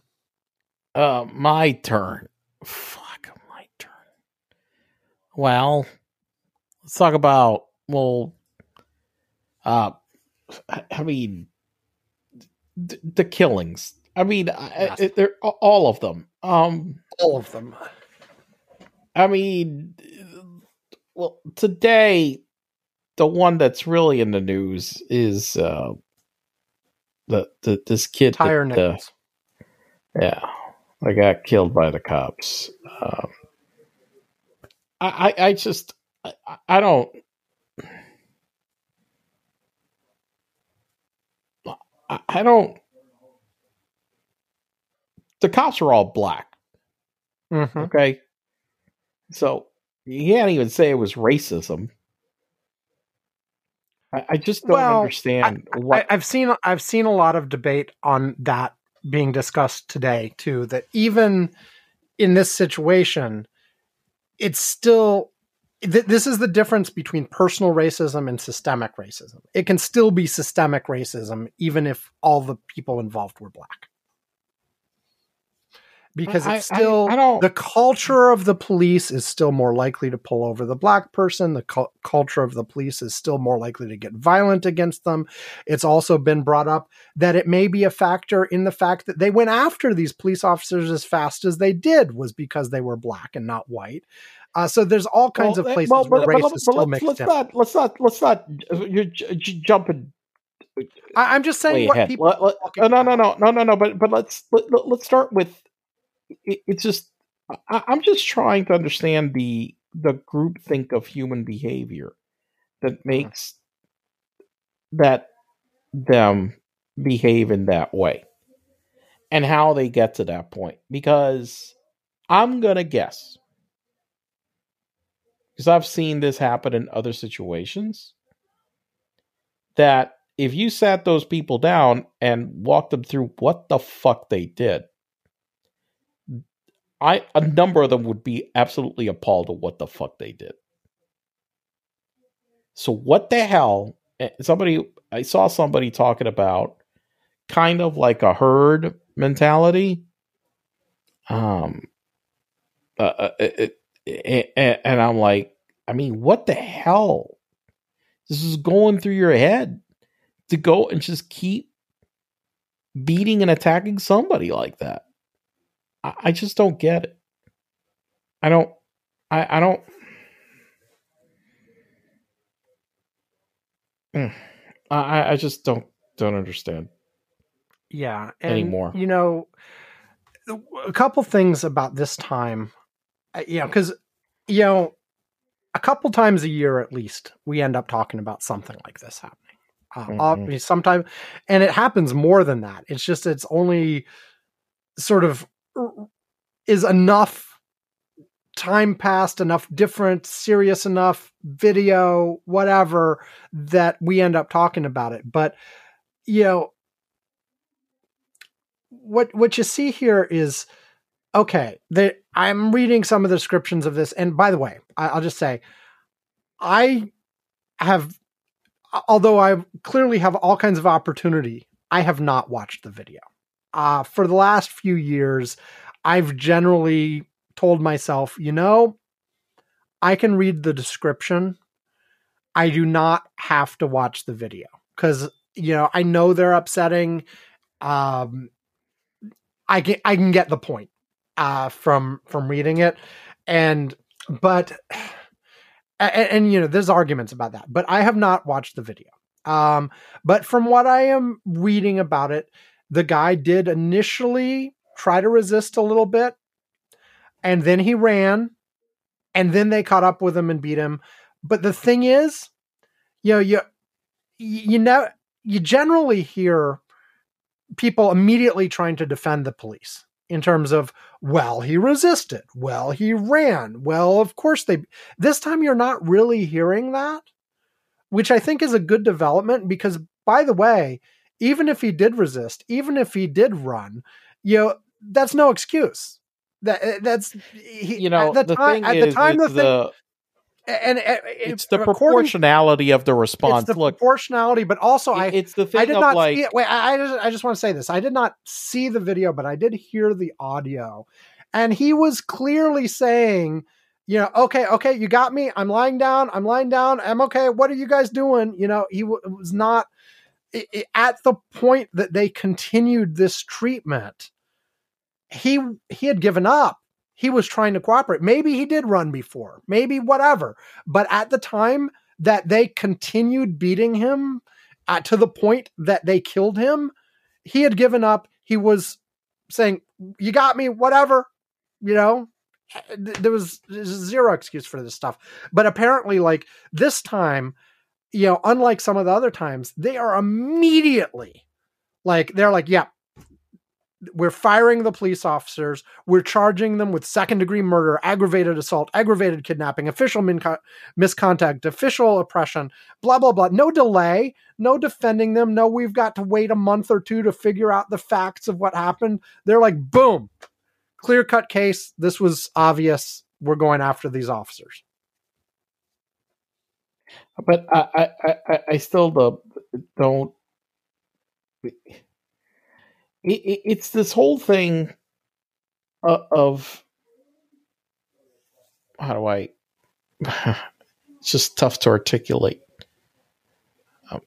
Uh, my turn. Fuck, my turn. Well, let's talk about well, uh, I mean, the, the killings. I mean, yes. I, they're all of them. Um, all of them. I mean, well, today, the one that's really in the news is uh, the, the this kid Tyre that, uh, yeah, I got killed by the cops. Um, I, I, I just, I, I don't. I don't. The cops are all black. Mm-hmm. Okay. So you can't even say it was racism. I, I just don't well, understand I, what I, I've seen. I've seen a lot of debate on that being discussed today too that even in this situation it's still th- this is the difference between personal racism and systemic racism it can still be systemic racism even if all the people involved were black because it's still I, I, the culture of the police is still more likely to pull over the black person. The cu- culture of the police is still more likely to get violent against them. It's also been brought up that it may be a factor in the fact that they went after these police officers as fast as they did was because they were black and not white. Uh, so there's all kinds well, of places well, where but, race but, is still let's, mixed let's in. Not, let's not let's not you're j- jumping I, am just saying what ahead. people. Let- let- uh, no, no, no, no, no, no. But but let's let, let- let's start with. It, it's just I, I'm just trying to understand the the group think of human behavior that uh-huh. makes that them behave in that way and how they get to that point. Because i'm gonna guess because i've seen this happen in other situations that if you sat those people down and walked them through what the fuck they did i a number of them would be absolutely appalled at what the fuck they did so what the hell? eh, Somebody I saw somebody talking about kind of like a herd mentality. Um, uh, uh, it, it, it- and I'm like, I mean, what the hell? This is going through your head to go and just keep beating and attacking somebody like that. I, I just don't get it. I don't. I, I don't. Mm. I, I- just don't don't understand. Yeah, and, anymore. You know, a couple things about this time, uh, you know, because you know, a couple times a year at least, we end up talking about something like this happening. Uh, Mhm. sometimes, and it happens more than that. It's just it's only sort of is enough time passed enough different serious enough video whatever that we end up talking about it. But you know what what you see here is okay the, i'm reading some of the descriptions of this. And by the way I, i'll just say i have although i clearly have all kinds of opportunity i have not watched the video uh, for the last few years i've generally told myself you know i can read the description. I do not have to watch the video because you know i know they're upsetting. Um I can I can get the point uh, from from reading it, and but and, and you know there's arguments about that, but I have not watched the video. Um, but from what I am reading about it, the guy did initially try to resist a little bit, and then he ran, and then they caught up with him and beat him. But the thing is, you know, you you know you generally hear people immediately trying to defend the police in terms of well he resisted well he ran well of course they this time you're not really hearing that which i think is a good development because by the way even if he did resist even if he did run you know that's no excuse that eh, that's he, You know, at the, the, time thing at is, the time it's the thing the and, and it's the proportionality of the response. it's the Look, proportionality but also i it's the thing I did not like see it. Wait, I, I just I just want to say this. I did not see the video, but I did hear the audio, and he was clearly saying, you know, okay, okay, you got me. I'm lying down. I'm lying down. I'm okay. What are you guys doing? You know, he w- was not at the point that they continued this treatment. He he had given up. He was trying to cooperate. Maybe he did run before. Maybe whatever. But at the time that they continued beating him uh, to the point that they killed him, he had given up. He was saying, "You got me, whatever." You know, Th- there was, zero excuse for this stuff. But apparently, like this time, you know, unlike some of the other times, they are immediately like they're like, "Yeah." We're firing the police officers. We're charging them with second degree murder, aggravated assault, aggravated kidnapping, official min- misconduct, official oppression, blah, blah, blah. No delay, no defending them. No, we've got to wait a month or two to figure out the facts of what happened. They're like, boom, clear cut case. This was obvious. We're going after these officers. But I, I, I- I, still don't. don't it, it, it's this whole thing of, of how do I? it's just tough to articulate. Um,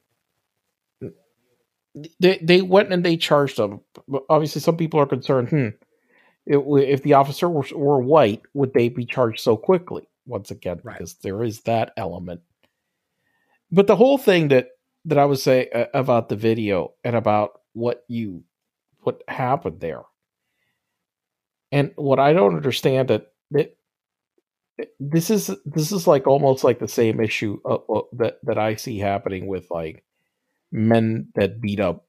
they they went and they charged them. Obviously, some people are concerned. Hmm, it, if the officer were, were white, would they be charged so quickly? Once again, Right. because there is that element. But the whole thing that that I would say uh, about the video and about what you what happened there. And what I don't understand that, that this is this is like almost like the same issue uh, uh, that that I see happening with like men that beat up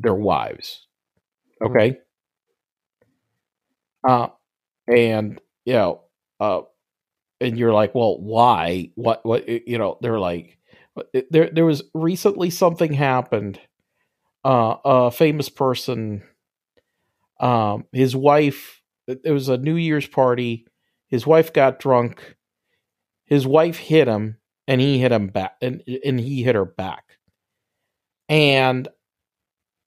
their wives. Mm-hmm. Okay. Uh and you know, uh and you're like, well, why? What what you know, they're like there there was recently something happened. Uh a famous person um his wife it was a New Year's party. His wife got drunk. His wife hit him and he hit him back and and he hit her back. And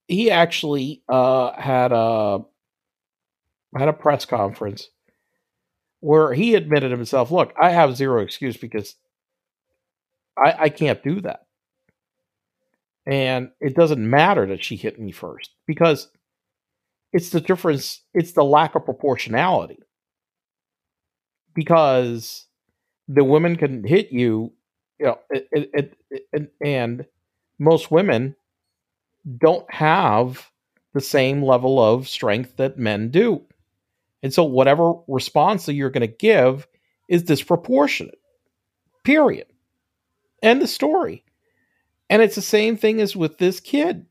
he actually uh had a had a press conference where he admitted himself, look, I have zero excuse because I, I can't do that. And it doesn't matter that she hit me first because it's the difference, it's the lack of proportionality. Because the women can hit you, you know, it, it, it, and most women don't have the same level of strength that men do. And so whatever response that you're going to give is disproportionate. Period. End the story. And it's the same thing as with this kid.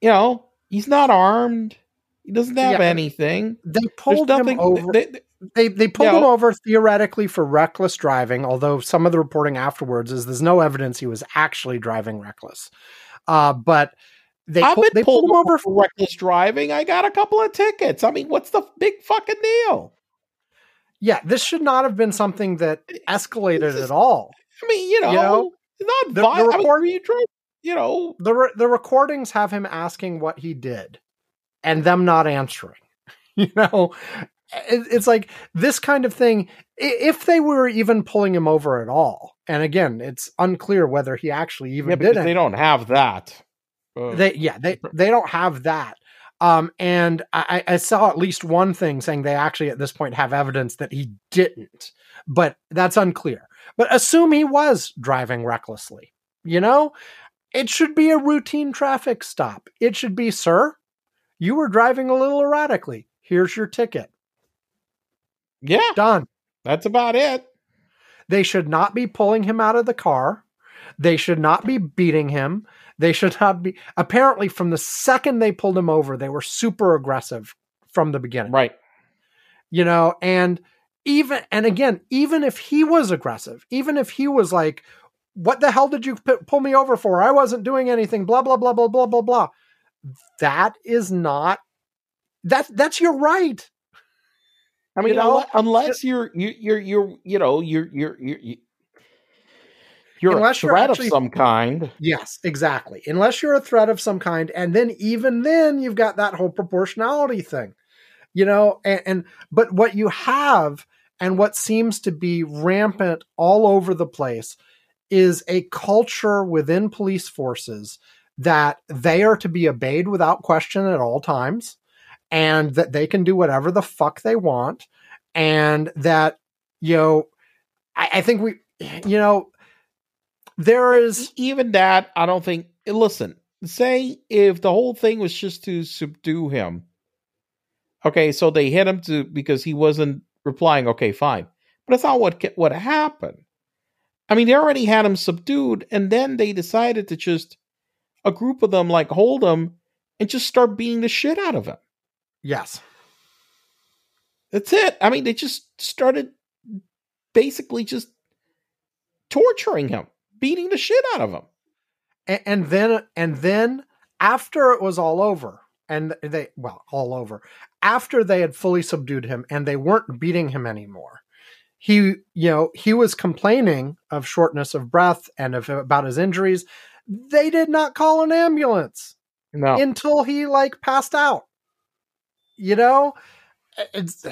You know, he's not armed. He doesn't have Yeah. anything. They pulled him over. they- they- they they pulled Yeah. him over theoretically for reckless driving, although some of the reporting afterwards is there's no evidence he was actually driving reckless. Uh, but they I've pull- been they pulled over. for reckless driving. I got a couple of tickets. I mean, what's the big fucking deal? Yeah, this should not have been something that escalated is- at all. I mean, you know, You know, not the- the violent. I mean, you know, the re- the recordings have him asking what he did, and them not answering. You know, it, it's like this kind of thing. If they were even pulling him over at all, and again, it's unclear whether he actually even yeah, did they don't have that. Uh, they yeah they they don't have that. Um and I, I saw at least one thing saying they actually at this point have evidence that he didn't but that's unclear. But assume he was driving recklessly you know? It should be a routine traffic stop. It should be sir you were driving a little erratically. Here's your ticket. Yeah, done. That's about it. They should not be pulling him out of the car. They should not be beating him. They should not be. Apparently, from the second they pulled him over, they were super aggressive from the beginning. Right. You know, and even, and again, even if he was aggressive, even if he was like, what the hell did you p- pull me over for? I wasn't doing anything, blah, blah, blah, blah, blah, blah, blah. That is not, that, that's your right. I mean, You know, unle- unless you're you, you're you're you know you're you're you're you- you're Unless a you're threat actually- of some kind. Yes, exactly. Unless you're a threat of some kind, and then even then you've got that whole proportionality thing, you know. And, and but what you have, and what seems to be rampant all over the place, is a culture within police forces that they are to be obeyed without question at all times, and that they can do whatever the fuck they want, and that you know, I, I think we, you know. There is Even that, I don't think. Listen, say if the whole thing was just to subdue him. Okay, so they hit him to because he wasn't replying. Okay, fine, but that's not what what happened. I mean, they already had him subdued, and then they decided to just a group of them like hold him and just start beating the shit out of him. yes. That's it. I mean, they just started basically just torturing him, beating the shit out of him. and, and then and then after it was all over and they well all over after they had fully subdued him and they weren't beating him anymore he you know he was complaining of shortness of breath and of about his injuries. They did not call an ambulance No, until he like passed out. You know? It's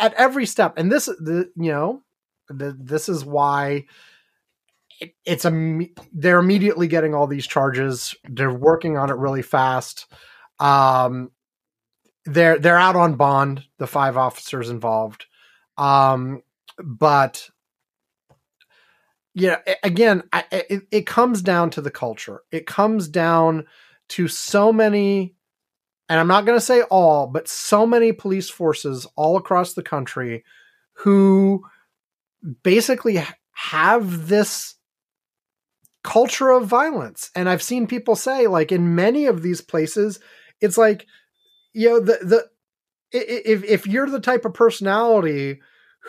at every step. And this the you know the, this is why it, it's a they're immediately getting all these charges. They're working on it really fast. Um they're they're out on bond the five officers involved. Um but yeah, again, I, it, it comes down to the culture. It comes down to so many, and I'm not going to say all, but so many police forces all across the country who basically have this culture of violence. And I've seen people say, like, in many of these places, it's like, you know, the, the, if, if you're the type of personality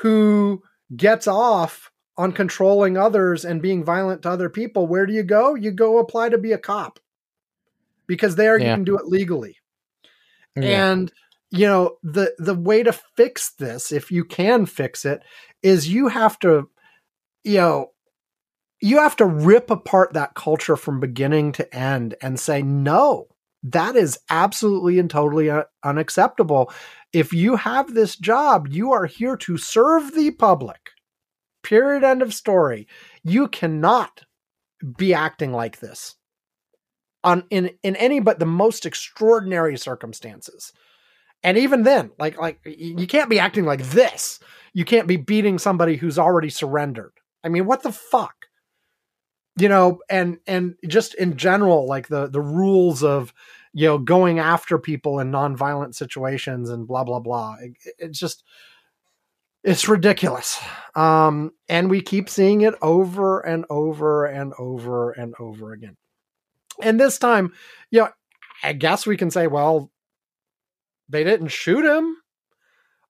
who gets off on controlling others and being violent to other people, where do you go? You go apply to be a cop because there yeah. you can do it legally. Yeah. And you know, the the way to fix this, if you can fix it, is you have to, you know, you have to rip apart that culture from beginning to end and say no. That is absolutely and totally uh, unacceptable. If you have this job, you are here to serve the public Period. End of story. You cannot be acting like this on in in any but the most extraordinary circumstances. And even then, like like you can't be acting like this. You can't be beating somebody who's already surrendered. I mean, what the fuck? You know, and and just in general, like the the rules of you know going after people in nonviolent situations and blah blah blah. It, it's just it's ridiculous. Um, and we keep seeing it over and over and over and over again. And this time, you know, I guess we can say, well, they didn't shoot him,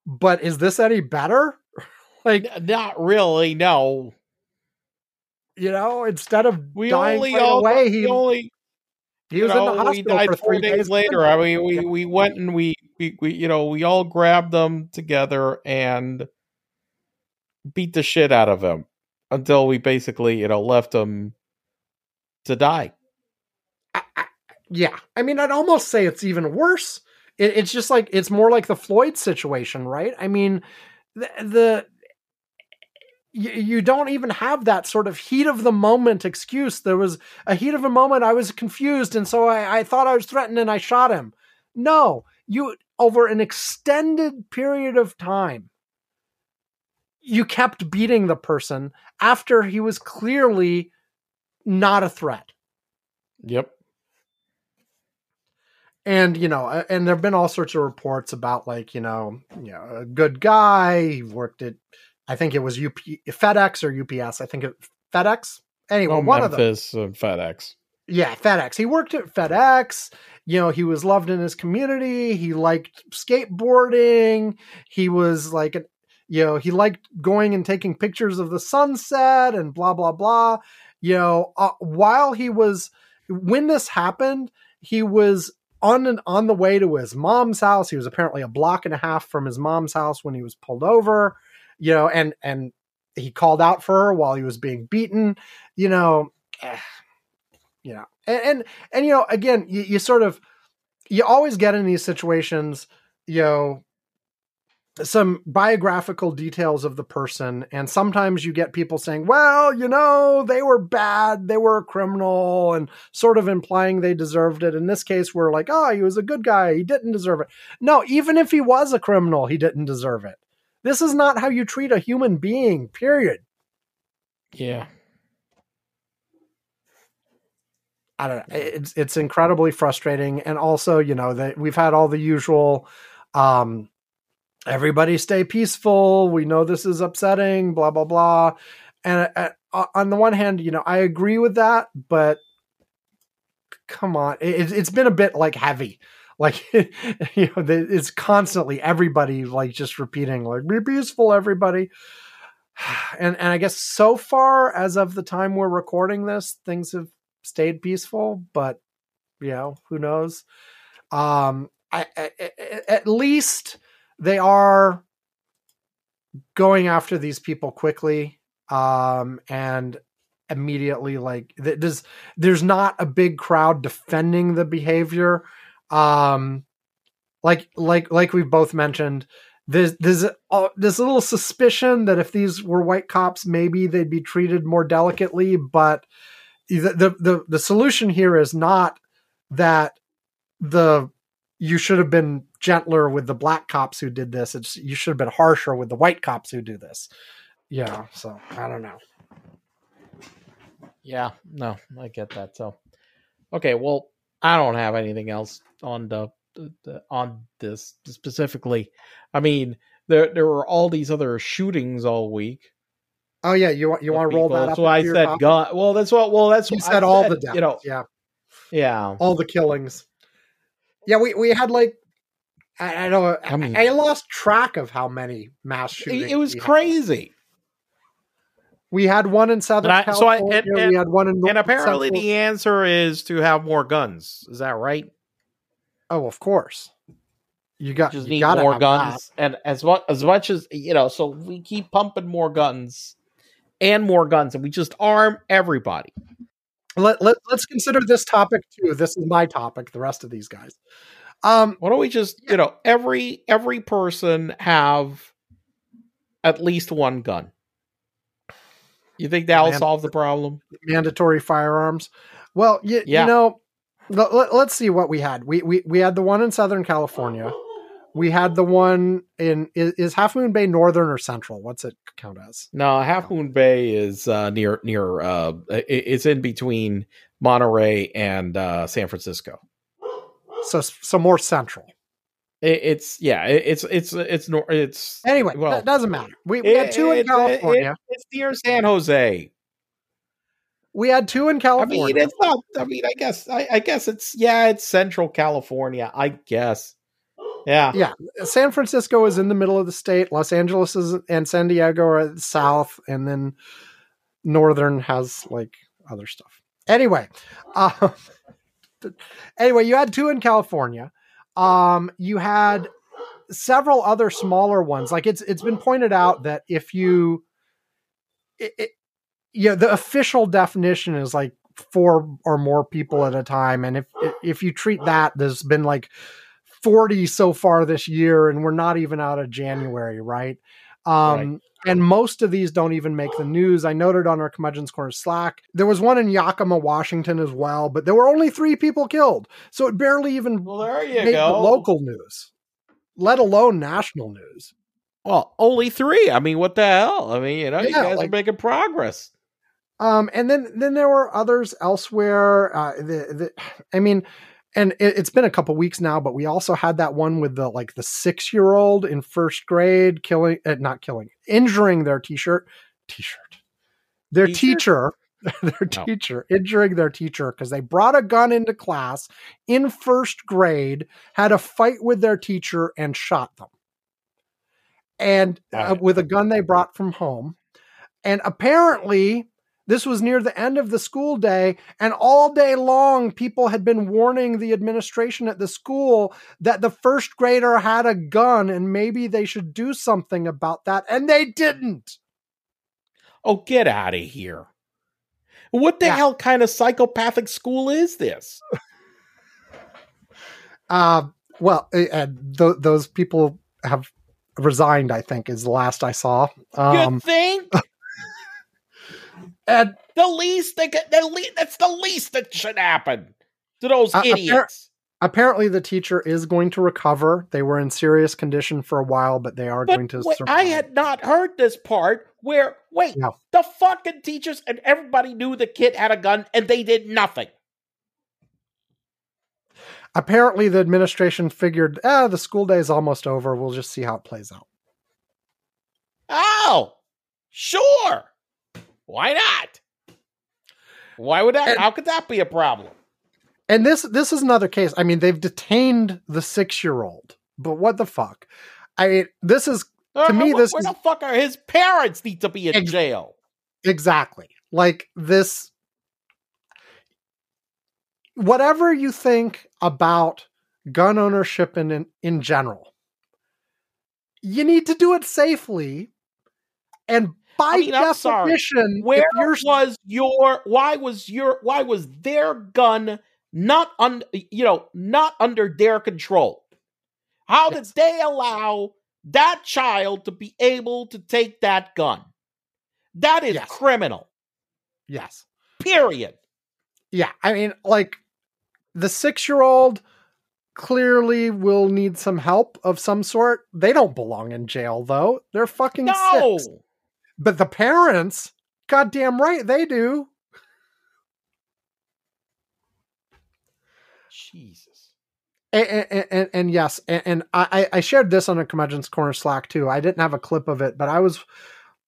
but is this any better? like, not really. No. You know, instead of we dying only right all, away, he only he was know, in the hospital for three days, days later. I mean, we we went and we, we we you know we all grabbed them together and beat the shit out of him until we basically, you know, left him to die. I, I, yeah. I mean, I'd almost say it's even worse. It, it's just like, it's more like the Floyd situation, right? I mean, the, the you, you don't even have that sort of heat of the moment excuse. There was a heat of a moment. I was confused. And so I, I thought I was threatened and I shot him. No, you, over an extended period of time, you kept beating the person after he was clearly not a threat. Yep. And you know, and there've been all sorts of reports about like you know, you know, a good guy. He worked at, I think it was UP, FedEx or UPS. I think it FedEx. Anyway, oh, one Memphis of them. FedEx. Yeah, FedEx. He worked at FedEx. You know, he was loved in his community. He liked skateboarding. He was like an you know he liked going and taking pictures of the sunset and blah blah blah you know uh, while he was when this happened he was on and on the way to his mom's house he was apparently a block and a half from his mom's house when he was pulled over you know and and he called out for her while he was being beaten you know eh, you know and, and and, you know again you, you sort of you always get in these situations you know some biographical details of the person and sometimes you get people saying well you know they were bad they were a criminal and sort of implying they deserved it. In this case we're like oh he was a good guy he didn't deserve it. No even if he was a criminal he didn't deserve it this is not how you treat a human being period yeah i don't know it's it's incredibly frustrating and also you know that we've had all the usual um everybody stay peaceful. We know this is upsetting, blah, blah, blah. And uh, uh on the one hand, you know, I agree with that, but come on, it, has been a bit like heavy. Like, you know, it's constantly everybody like just repeating, like, be peaceful, everybody. And, and I guess so far as of the time we're recording this, things have stayed peaceful, but you know, who knows? Um, I, I, at least they are going after these people quickly um, and immediately like there's there's not a big crowd defending the behavior um like like like we've both mentioned there's there's uh, this little suspicion that if these were white cops maybe they'd be treated more delicately but the the the, the solution here is not that the you should have been gentler with the black cops who did this. It's you should have been harsher with the white cops who do this. Yeah, so I don't know. Yeah, no, I get that. So, okay, well, I don't have anything else on the, the, the on this specifically. I mean, there there were all these other shootings all week. Oh yeah, you want you want to roll that That's up? why I said topic? gun. Well, that's what. Well, that's You what said I all the deaths. You know, yeah, yeah. all the killings. Yeah, we we had like I, I don't. I mean- I, lost track of how many mass shootings. It, it was crazy. We had one in Southern And I- so I- California. and- and- we had one in And apparently, Central- the answer is to have more guns. Is that right? oh, of course. You got Just you need more have guns, and as much as much as you know, so we keep pumping more guns and more guns, and we just arm everybody. Let, let let's consider this topic too. This is my topic. The rest of these guys. Um, Why don't we just, you know, every every person have at least one gun? You think that'll Man. solve the problem? mandatory firearms. Well, you, Yeah. you know, let, us see what we had. We, we we had the one in Southern California. We had the one in is, is Half Moon Bay northern or central? What's it count as? No, Half Moon Bay is uh, near near. Uh, it's in between Monterey and uh, San Francisco. So so more central. It, it's yeah, it, it's it's it's nor it's Anyway, Well, that doesn't matter. We, we had two in it- it- California. it- it's near San Jose. we had two in California. I mean, it's not. I mean, I guess. I, I guess it's yeah. It's Central California. I guess. Yeah. yeah, San Francisco is in the middle of the state. Los Angeles is and San Diego are south, and then northern has like other stuff. Anyway, um, anyway, you had two in California. Um, you had several other smaller ones. Like it's it's been pointed out that if you, it, it, yeah, the official definition is like four or more people at a time, and if if you treat that, there's been like 40 so far this year and we're not even out of January, right? Um and most of these don't even make the news. I noted on our Curmudgeon's Corner Slack, there was one in Yakima, Washington as well, but there were only three people killed. So it barely even Well, there you made go. the local news, let alone national news. Well, only three. I mean, what the hell? I mean, you know, you Yeah, guys like- are making progress. Um, and then then there were others elsewhere. Uh, the, the, I mean, and it, it's been a couple weeks now, but we also had that one with the like the six year old in first grade killing, uh, not killing, injuring their t-shirt, t-shirt, their T-shirt? teacher, their No. teacher, injuring their teacher because they brought a gun into class in first grade, had a fight with their teacher, and shot them. And uh, with a gun they brought from home. And apparently, this was near the end of the school day, and all day long, people had been warning the administration at the school that the first grader had a gun and maybe they should do something about that, and they didn't. Oh, get out of here. What the Yeah. hell kind of psychopathic school is this? Uh, well, uh, and th- those people have resigned. I think is the last I saw. Um, you think? and the least they could, the le- that's the least that should happen to those Uh, appar- idiots. apparently, the teacher is going to recover. They were in serious condition for a while, but they are going to. wait, survive. I had not heard this part where wait, No. the fucking teachers and everybody knew the kid had a gun and they did nothing. apparently the administration figured, ah, the school day is almost over. We'll just see how it plays out. Oh, sure. Why not? Why would that? And- how could that be a problem? And this this is another case. I mean, they've detained the six year old, but what the fuck? I mean, this is To me, Uh, this where is- the fuck are his parents need to be in Ex- jail? exactly like this. Whatever you think about gun ownership in in, in general, you need to do it safely. And by I mean, definition, Where was your? Why was your? Why was their gun not un? You know, not under their control? How did they allow that child to be able to take that gun? That is Yes. criminal. yes, Period. yeah. I mean, like the six year old clearly will need some help of some sort. They don't belong in jail though. They're fucking No. six. But the parents, goddamn right, they do. Jesus. And, and, and, and yes, and, I, I shared this on a Curmudgeon's Corner Slack too. I didn't have a clip of it, but I was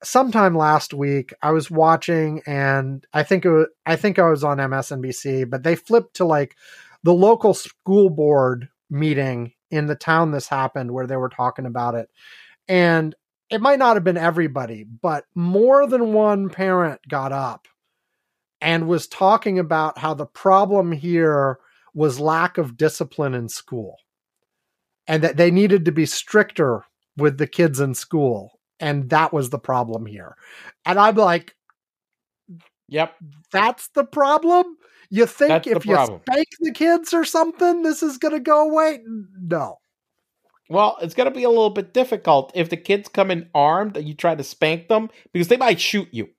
sometime last week I was watching and I think it was, I think I was on MSNBC, but they flipped to like the local school board meeting in the town this happened where they were talking about it. And it might not have been everybody, but more than one parent got up and was talking about how the problem here was lack of discipline in school and that they needed to be stricter with the kids in school and that was the problem here. And i'm like Yep. that's the problem? You think That's if you spank the kids or something this is going to go away? No Well, it's going to be a little bit difficult if the kids come in armed and you try to spank them because they might shoot you.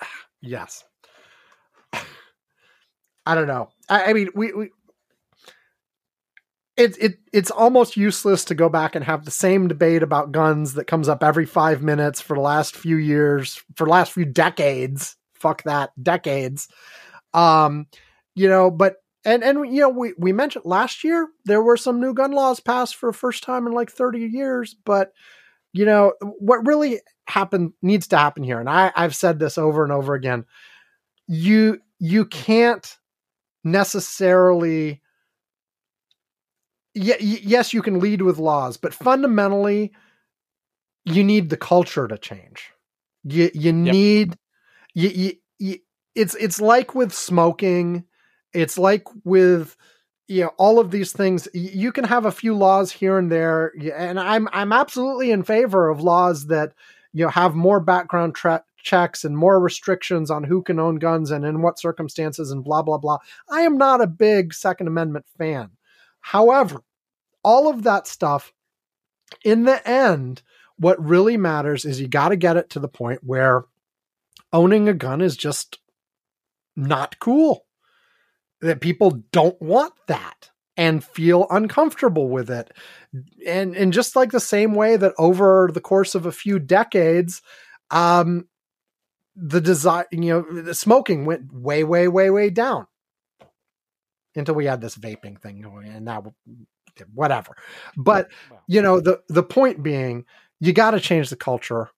yes. I don't know. I, I mean we, we it, it it's almost useless to go back and have the same debate about guns that comes up every five minutes for the last few years for the last few decades. Fuck that. Decades. Um you know but and and you know we we mentioned last year there were some new gun laws passed for the first time in like 30 years but you know what really happened needs to happen here and i i've said this over and over again you you can't necessarily yeah, yes, you can lead with laws, but fundamentally, you need the culture to change. You you need you, you, you it's it's like with smoking, it's like with you know all of these things. You can have a few laws here and there, and I'm I'm absolutely in favor of laws that you know have more background tra- checks and more restrictions on who can own guns and in what circumstances and blah blah blah. I am not a big Second Amendment fan. However, all of that stuff, in the end, what really matters is you got to get it to the point where owning a gun is just not cool. That people don't want that and feel uncomfortable with it. And and just like the same way that over the course of a few decades, um the desire, you know, the smoking went way, way, way, way down until we had this vaping thing going, and now whatever. But you know, the the point being, you got to change the culture.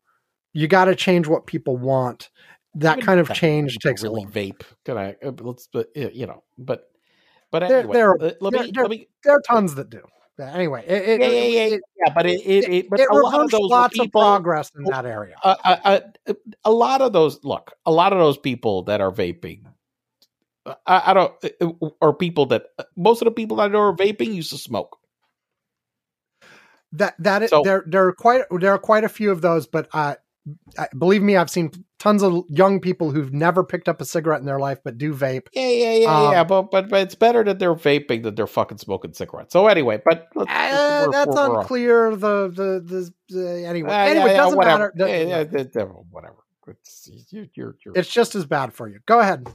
You got to change what people want. That kind of change people takes a really vape. Can I? uh, Let's, but uh, you know, but but There- anyway, there- uh, let there- me there- let me. There are tons that do. But anyway, it, it, Yeah, yeah, yeah, it, yeah, yeah. But it, it, it but it a lot of those lots of progress in that area. uh, uh, uh, a lot of those look a lot of those people that are vaping uh, I, I don't uh, are people that most of the people that are vaping used to smoke that that is, So- there there are quite there are quite a few of those, but uh, believe me, I've seen tons of young people who've never picked up a cigarette in their life but do vape. yeah yeah yeah Um, yeah but, but but it's better that they're vaping than they're fucking smoking cigarettes so anyway but let's, Uh, we're- that's we're- we're- unclear. The the the, the anyway Uh, anyway yeah, doesn't whatever. matter. The- Yeah, yeah, yeah, yeah, whatever it's you're, you're, you're It's just as bad for you. Go ahead.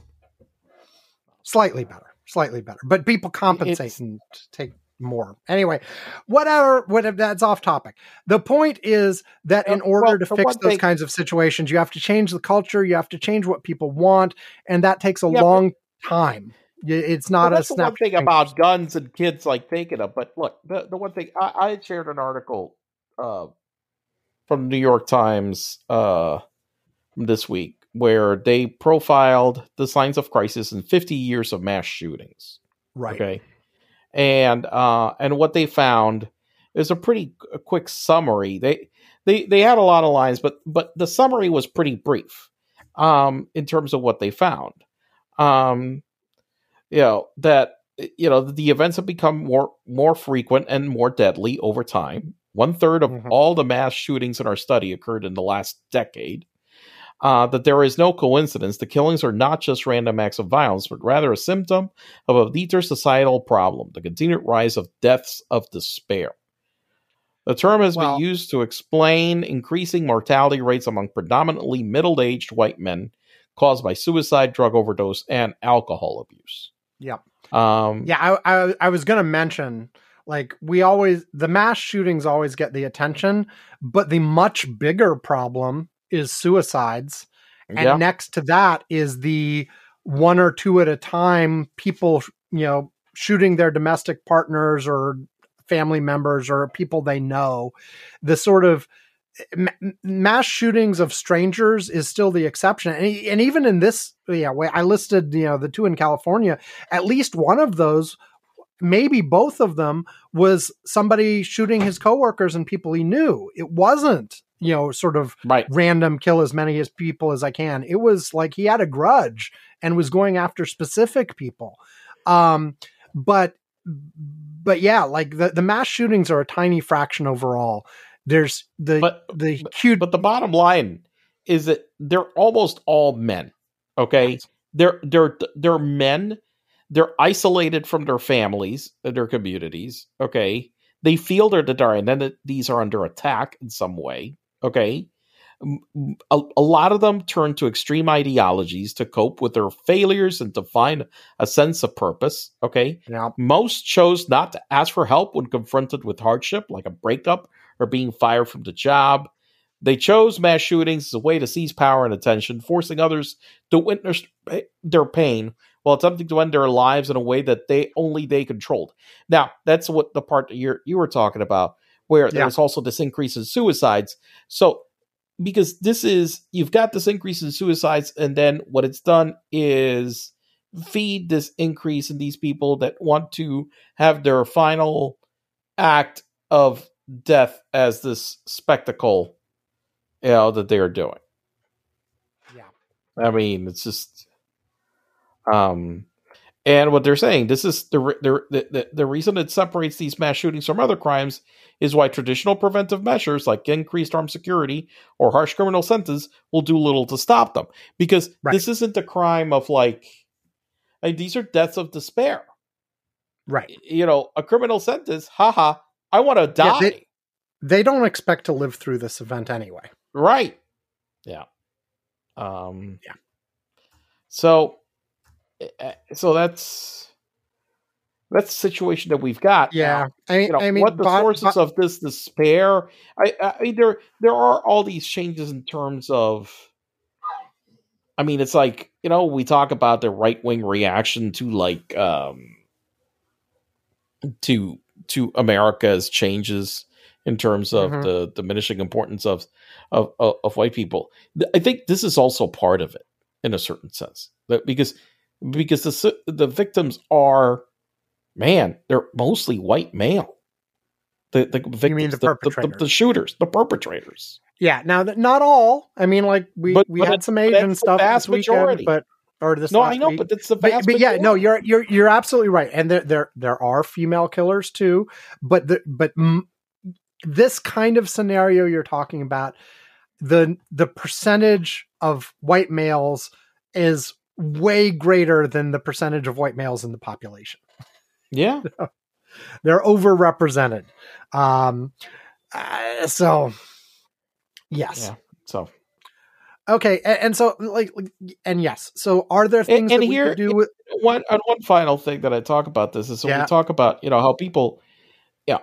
Slightly better. Slightly better. But people compensate It's- and take more. Anyway, whatever, whatever that's off topic. The point is that in order well, to fix those thing- kinds of situations, you have to change the culture, you have to change what people want, and that takes a Yeah, but- long time. It's not well, a the one snap. thing about guns and kids like taking them. But look, the, the one thing I, I shared an article uh, from the New York Times uh, this week where they profiled the signs of crisis in 50 years of mass shootings. right. Okay, and uh, and what they found is a pretty qu- quick summary. They they they had a lot of lines, but but the summary was pretty brief um, in terms of what they found. Um, you know that you know the events have become more more frequent and more deadly over time. One third of Mhm. all the mass shootings in our study occurred in the last decade. Uh, that there is no coincidence. The killings are not just random acts of violence, but rather a symptom of a deeper societal problem: the continued rise of deaths of despair. The term has Well- been used to explain increasing mortality rates among predominantly middle-aged white men caused by suicide, drug overdose, and alcohol abuse. Yep. Um, Yeah, I, I I was gonna mention like we always the mass shootings always get the attention, but the much bigger problem is suicides, and yeah. next to that is the one or two at a time people you know shooting their domestic partners or family members or people they know. The sort of eh, mass shootings of strangers is still the exception and, and even in this yeah way i listed you know the two in california at least one of those maybe both of them was somebody shooting his coworkers and people he knew it wasn't you know sort of right. random kill as many as people as i can it was like he had a grudge and was going after specific people um but but yeah like the, the mass shootings are a tiny fraction overall there's the but, the cute, but the bottom line is that they're almost all men. Okay, they're they're they're men. They're isolated from their families, their communities. Okay, they feel they're the and then these are under attack in some way. Okay, a, a, lot of them turn to extreme ideologies to cope with their failures and to find a sense of purpose. Okay. Yeah. Most chose not to ask for help when confronted with hardship, like a breakup or being fired from the job. They chose mass shootings as a way to seize power and attention, forcing others to witness their pain while attempting to end their lives in a way that they only they controlled. Now, that's what the part that you you were talking about, where yeah. there's also this increase in suicides. So, because this is you've got this increase in suicides, and then what it's done is feed this increase in these people that want to have their final act of death as this spectacle, you know, that they are doing. Yeah. I mean, it's just, um, and what they're saying, this is the, the the the reason it separates these mass shootings from other crimes is why traditional preventive measures like increased armed security or harsh criminal sentence will do little to stop them because right. this isn't a crime of like, like these are deaths of despair. Right. You know, a criminal sentence, haha, I want to die. Yeah, they, they, don't expect to live through this event anyway. Right. Yeah. Um, yeah. So, so that's that's the situation that we've got. Yeah, I mean, you know, I mean what the but, sources but, of this despair? I, I mean, there there are all these changes in terms of. I mean, it's like you know we talk about the right wing reaction to like um to to America's changes in terms of mm-hmm. the diminishing importance of, of, of of white people. I think this is also part of it in a certain sense, because because the the victims are man, they're mostly white male. The the victims, the, the, the, the, shooters, the perpetrators. Yeah, now that not all. I mean, like we but, we but had some Asian stuff this weekend, but or this. No, I know, week. but it's the vast. But, but yeah, no, you're you're you're absolutely right, and there there there are female killers too, but the but m- this kind of scenario you're talking about, the the percentage of white males is way greater than the percentage of white males in the population. Yeah, they're overrepresented. Um, uh, so yes, yeah. So Okay, and, and, so like, and yes, so are there things and, and here, do with one? And one final thing that I talk about this is so yeah. we talk about you know how people, yeah,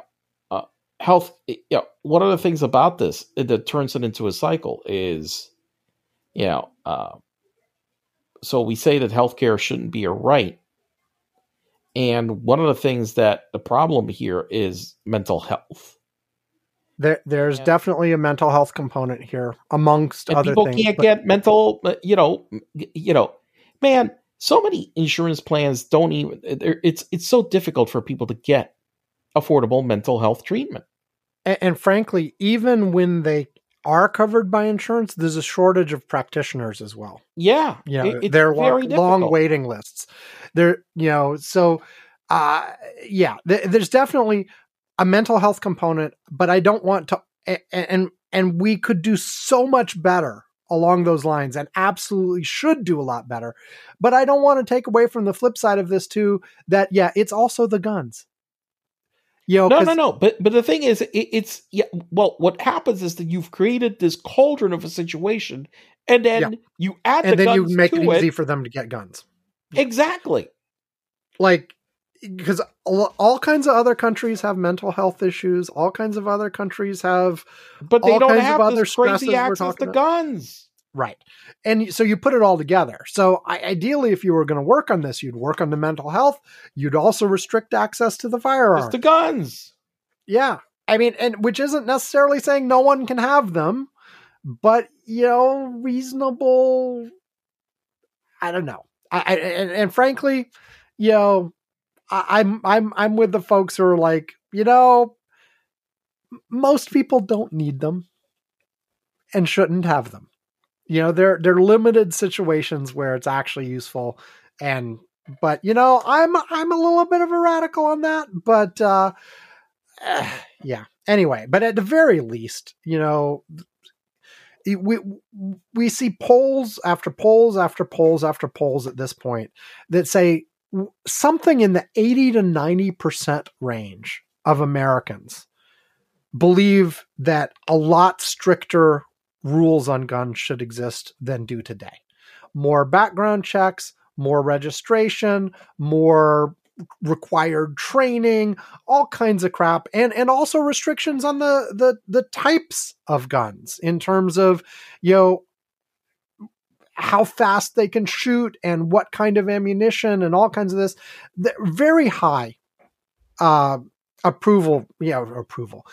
uh, health. Yeah, one of the things about this that turns it into a cycle is, you know, uh, so we say that healthcare shouldn't be a right, and one of the things that the problem here is mental health there, there's definitely a mental health component here, amongst other people things. People can't but, get mental, you know, you know, man. So many insurance plans don't even. It's it's so difficult for people to get affordable mental health treatment. And, and frankly, even when they are covered by insurance, there's a shortage of practitioners as well. Yeah, yeah, you know, they're long, long waiting lists. There, you know, so uh, yeah, th- there's definitely a mental health component, but I don't want to and and we could do so much better along those lines and absolutely should do a lot better. But I don't want to take away from the flip side of this too that yeah, it's also the guns. You know, no, no, no. But but the thing is, it, it's yeah. Well, what happens is that you've created this cauldron of a situation, and then yeah. you add and the then you make it easy it. for them to get guns. Exactly. Like because all, all, kinds of other countries have mental health issues. All kinds of other countries have, but they don't have other crazy access to guns. Right. And so you put it all together. So I, ideally, if you were going to work on this, you'd work on the mental health. You'd also restrict access to the firearms. It's the guns. Yeah. I mean, and which isn't necessarily saying no one can have them, but you know, reasonable. I don't know. I, I and, and frankly, you know, I, I'm I'm I'm with the folks who are like, you know, most people don't need them and shouldn't have them. You know, they're they're limited situations where it's actually useful and but you know, I'm I'm a little bit of a radical on that, but uh eh, yeah. Anyway, but at the very least, you know, we we see polls after polls after polls after polls at this point that say something in the 80 to 90% range of Americans believe that a lot stricter rules on guns should exist than do today. More background checks, more registration, more required training, all kinds of crap, and and also restrictions on the the the types of guns in terms of you know how fast they can shoot and what kind of ammunition and all kinds of this. Very high uh, approval, yeah, approval.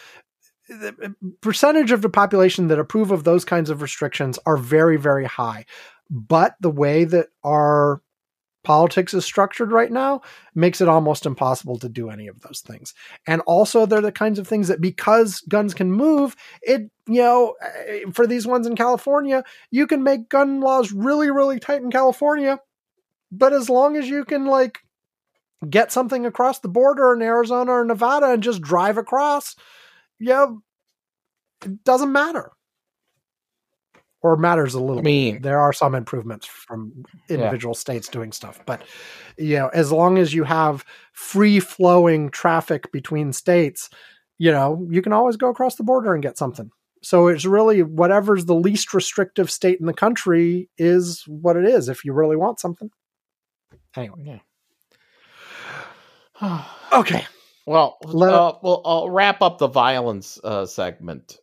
The percentage of the population that approve of those kinds of restrictions are very, very high. But the way that our politics is structured right now makes it almost impossible to do any of those things. And also, they're the kinds of things that because guns can move, it, you know, eh, for these ones in California, you can make gun laws really, really tight in California. But as long as you can, like, get something across the border in Arizona or Nevada and just drive across, yeah, it doesn't matter or matters a little. I mean, bit. there are some improvements from individual yeah. states doing stuff, but you know, as long as you have free flowing traffic between states, you know, you can always go across the border and get something. So it's really whatever's the least restrictive state in the country is what it is if you really want something. Anyway. Yeah. okay. Well, Let, uh, well, I'll wrap up the violence uh, segment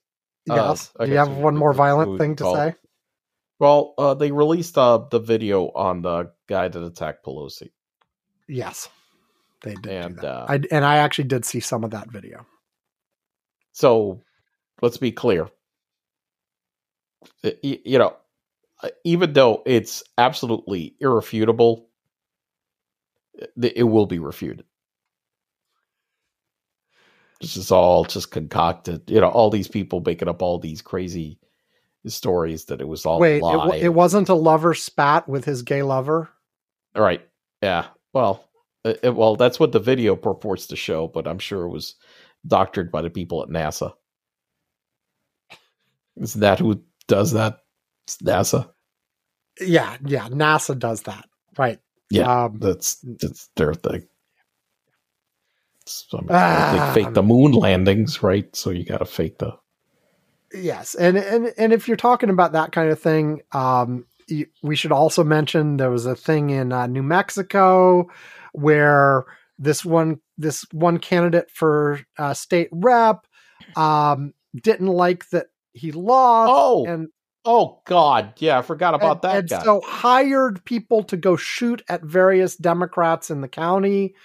Yes. Uh, Do you have one more violent thing to called. say? Well, uh, they released uh, the video on the guy that attacked Pelosi. Yes, they did. And uh, I and I actually did see some of that video. So, let's be clear. You know, uh, even though it's absolutely irrefutable, it will be refuted. This is all just concocted. You know, all these people making up all these crazy stories that it was all wait. It, it, wasn't a lover spat with his gay lover. All right. Yeah. Well, it, well, that's what the video purports to show, but I'm sure it was doctored by the people at NASA. Is that who does that? It's NASA. Yeah, yeah, NASA does that. Right. Yeah, um, that's that's their thing. So, I mean, ah, they fake the moon landings, right? So you got to fake the. Yes, and and and if you're talking about that kind of thing, um, we should also mention there was a thing in uh, New Mexico where this one this one candidate for uh, state rep um, didn't like that he lost. Oh, and oh God, yeah, I forgot about and, that. And guy. so hired people to go shoot at various Democrats in the county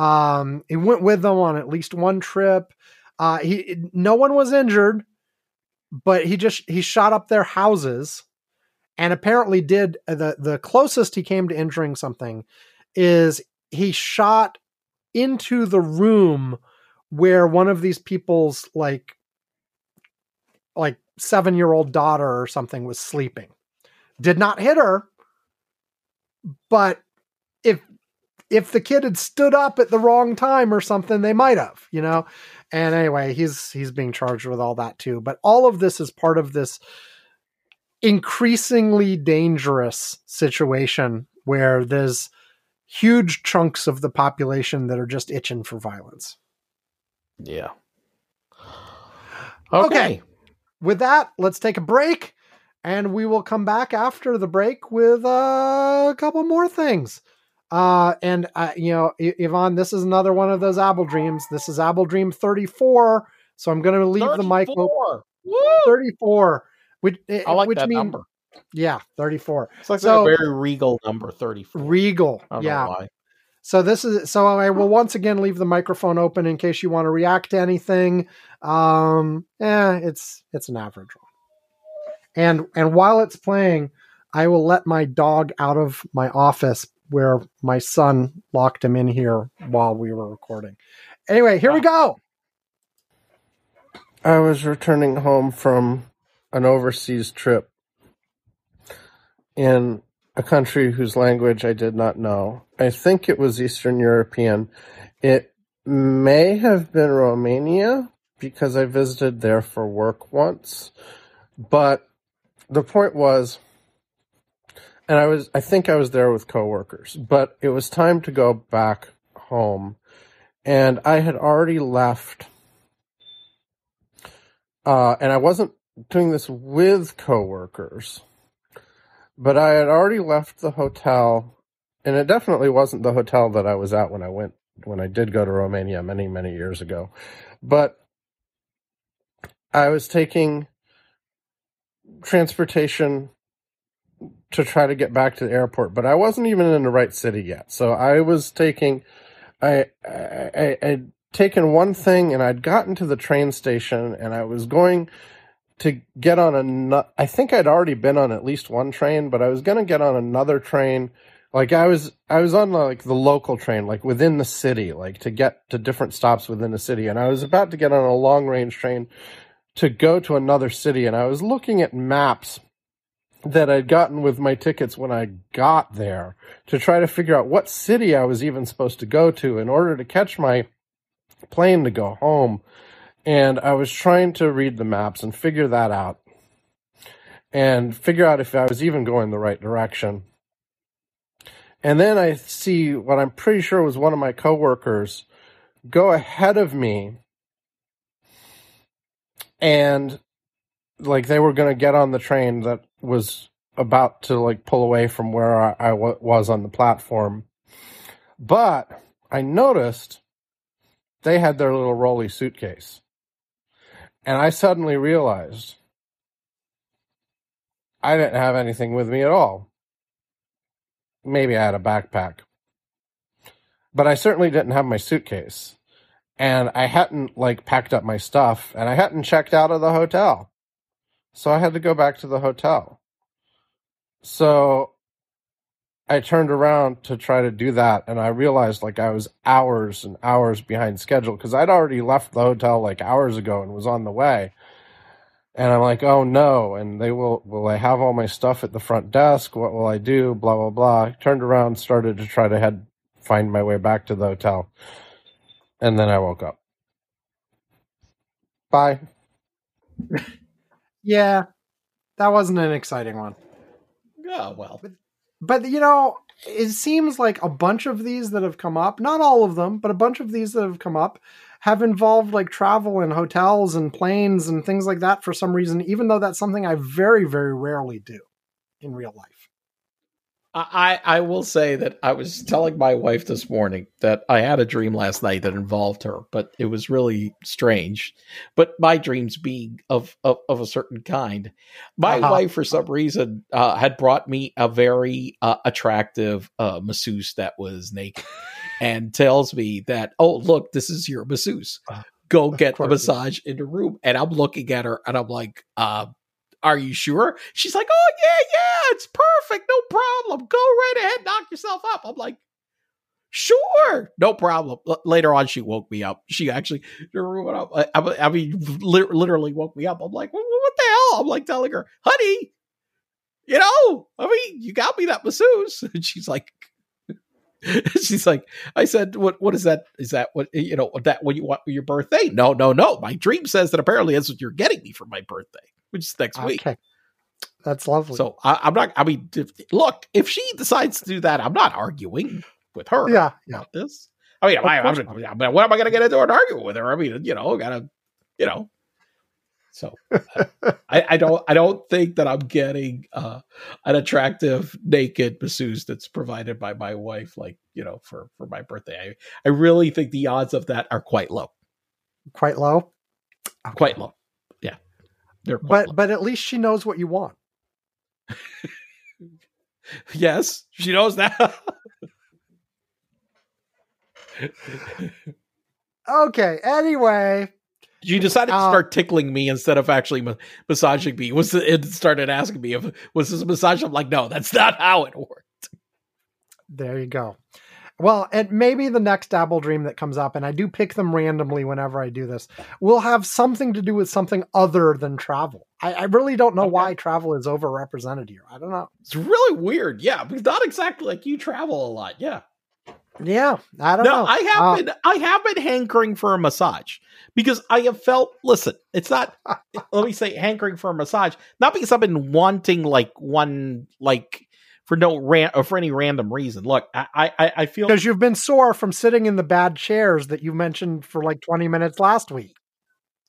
um, he went with them on at least one trip. Uh, he no one was injured, but he just he shot up their houses, and apparently did uh, the the closest he came to injuring something is he shot into the room where one of these people's like like seven year old daughter or something was sleeping. Did not hit her, but if the kid had stood up at the wrong time or something, they might have, you know. And anyway, he's he's being charged with all that too. But all of this is part of this increasingly dangerous situation where there's huge chunks of the population that are just itching for violence. Yeah. Okay. okay. With that, let's take a break and we will come back after the break with uh, a couple more things. Uh, and uh, you know, I- Ivan, this is another one of those Apple dreams. This is Apple Dream 34. So I'm going to leave 34. the mic open. 34, which, I like which that mean, number. Yeah, 34. It's like So- a very regal number, 34. Regal. I don't Yeah. know why. So this is so I will once again leave the microphone open in case you want to react to anything. Um yeah, it's it's an average one. And and while it's playing, I will let my dog out of my office where my son locked him in here while we were recording. Anyway, here we go. I was returning home from an overseas trip in a country whose language I did not know. I think it was Eastern European. It may have been Romania because I visited there for work once. But the point was, and I was, I think I was there with coworkers, but it was time to go back home. And I had already left uh, and I wasn't doing this with coworkers, but I had already left the hotel, and it definitely wasn't the hotel that I was at when I went when I did go to Romania many many years ago, but I was taking transportation to try to get back to the airport, but I wasn't even in the right city yet. So I was taking, I, I, I'd taken one thing and I'd gotten to the train station and I was going to get on a, I think I'd already been on at least one train, but I was going to get on another train. Like I was, I was on like the local train, like within the city, like to get to different stops within the city. And I was about to get on a long range train to go to another city. And I was looking at maps that I'd gotten with my tickets when I got there to try to figure out what city I was even supposed to go to in order to catch my plane to go home. And I was trying to read the maps and figure that out and figure out if I was even going the right direction. And then I see what I'm pretty sure was one of my coworkers go ahead of me and like they were going to get on the train that was about to like pull away from where I, I w- was on the platform. But I noticed they had their little rolly suitcase. And I suddenly realized I didn't have anything with me at all. Maybe I had a backpack. But I certainly didn't have my suitcase. And I hadn't like packed up my stuff and I hadn't checked out of the hotel. So I had to go back to the hotel. So I turned around to try to do that and I realized like I was hours and hours behind schedule because I'd already left the hotel like hours ago and was on the way. And I'm like, oh no. And they will, will I have all my stuff at the front desk? What will I do? Blah, blah, blah. I turned around, started to try to head, find my way back to the hotel. And then I woke up. Bye. Yeah. That wasn't an exciting one. Yeah, well. But you know, it seems like a bunch of these that have come up, not all of them, but a bunch of these that have come up have involved like travel and hotels and planes and things like that for some reason, even though that's something I very, very rarely do in real life. I, I will say that I was telling my wife this morning that I had a dream last night that involved her, but it was really strange. But my dreams being of of, of a certain kind, my Uh-huh. wife for some reason uh, had brought me a very uh, attractive uh, masseuse that was naked, and tells me that oh look this is your masseuse, go get a massage in the room, and I'm looking at her and I'm like uh, are you sure? She's like, oh yeah, yeah, it's perfect, no problem. Go right ahead, knock yourself up. I'm like, sure, no problem. L- later on, she woke me up. She actually, I, I I mean, li- literally woke me up. I'm like, what, the hell? I'm like telling her, honey, you know, I mean, you got me that masseuse. And she's like, she's like, I said, what, what is that? Is that what, you know, that when you want for your birthday? No, no, no. My dream says that apparently that's what you're getting me for my birthday, which is next week. Okay. That's lovely. So I, I'm not. I mean, if, look, if she decides to do that, I'm not arguing with her yeah, yeah. this. I mean, I, I'm, course I mean, what am I going to get into an argument with her? I mean, you know, gotta, you know. So I, I don't. I don't think that I'm getting uh, an attractive naked masseuse that's provided by my wife, like you know, for for my birthday. I, I really think the odds of that are quite low. Quite low. Quite low. Yeah, they're But low. but at least she knows what you want. Yes, she knows that. Okay. Anyway, she decided to start um, tickling me instead of actually ma- massaging me. Was it started asking me if was this a massage? I'm like, no, that's not how it worked. there you go. Well, and maybe the next Dabble Dream that comes up, and I do pick them randomly whenever I do this, will have something to do with something other than travel. I, I really don't know Okay. why travel is overrepresented here. I don't know. It's really weird. Yeah, because not exactly like you travel a lot. Yeah. Yeah, I don't No, know. I have Uh, been I have been hankering for a massage because I have felt listen, it's not let me say hankering for a massage, not because I've been wanting like one like for no ran or for any random reason. Look, I I, I feel because you've been sore from sitting in the bad chairs that you mentioned for like 20 minutes last week.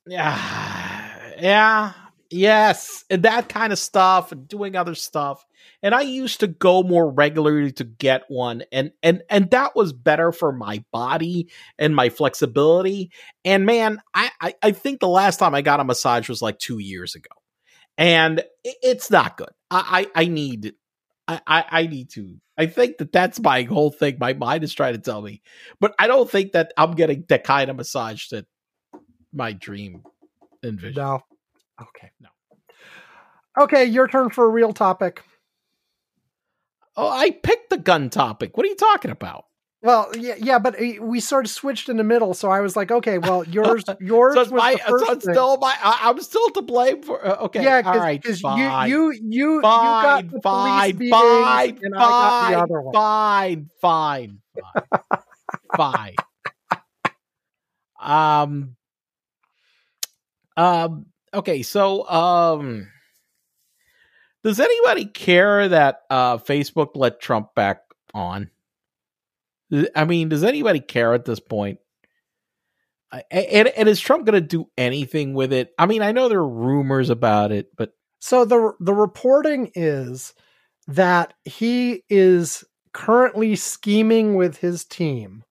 yeah yeah yes and that kind of stuff and doing other stuff and i used to go more regularly to get one and and and that was better for my body and my flexibility and man i i, I think the last time i got a massage was like two years ago and it's not good i i, I need I, I need to. I think that that's my whole thing. My mind is trying to tell me, but I don't think that I'm getting the kind of massage that my dream envisioned. No. Okay. No. Okay, your turn for a real topic. Oh, I picked the gun topic. What are you talking about? Well, yeah, yeah, but uh, we sort of switched in the middle, so I was like, okay, well, yours, yours So was my, the first so thing. still my. I, I'm still to blame for. Uh, okay, yeah, all right, because fine, you, you, you, you got the fine, police beatings, fine, and I got the fine, other one. fine, fine, fine, fine. Um. Um. Okay, so um. Does anybody care that uh Facebook let Trump back on? I mean, does anybody care at this point? And, and is Trump going to do anything with it? I mean, I know there are rumors about it, but So the the reporting is that he is currently scheming with his team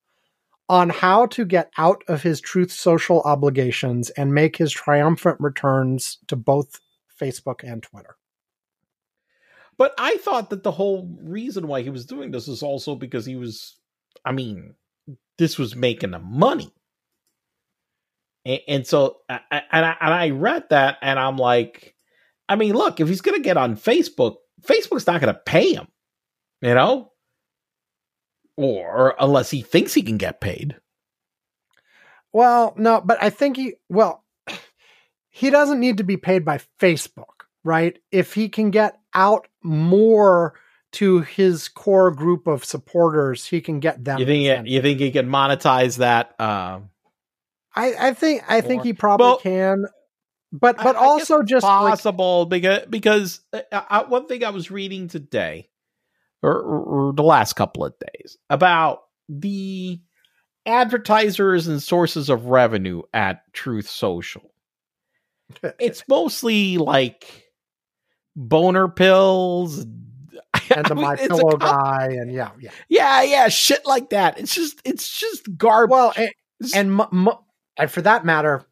on how to get out of his Truth Social obligations and make his triumphant returns to both Facebook and Twitter. but I thought that the whole reason why he was doing this was also because he was, I mean, this was making him money, and, and so and I, and I read that and I'm like, I mean, look, if he's going to get on Facebook, Facebook's not going to pay him, you know, or unless he thinks he can get paid. Well, no, but I think he well he doesn't need to be paid by Facebook, right? If he can get out more to his core group of supporters, he can get them. You think incentive. you think he can monetize that? Uh, I, I think I think he probably Well, can, but but I guess also just like, possible because because uh, uh, one thing I was reading today, or, or, the last couple of days, about the advertisers and sources of revenue at Truth Social. It's mostly like boner pills. and the I mean, my pillow guy, and yeah, yeah. Yeah, yeah, shit like that. It's just it's just garbage. Well, and, and mu- mu- and for that matter,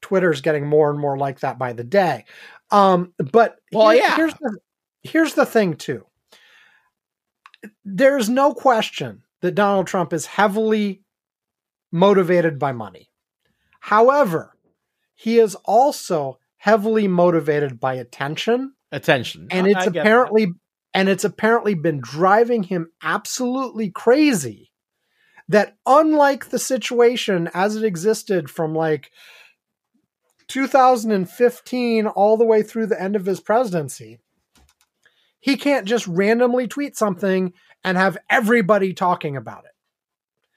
Twitter's getting more and more like that by the day. Um, but Well, here- yeah. here's the here's the thing too. There's no question that Donald Trump is heavily motivated by money. However, he is also heavily motivated by attention attention, and it's I get that. apparently and it's apparently been driving him absolutely crazy that unlike the situation as it existed from like 2015 all the way through the end of his presidency he can't just randomly tweet something and have everybody talking about it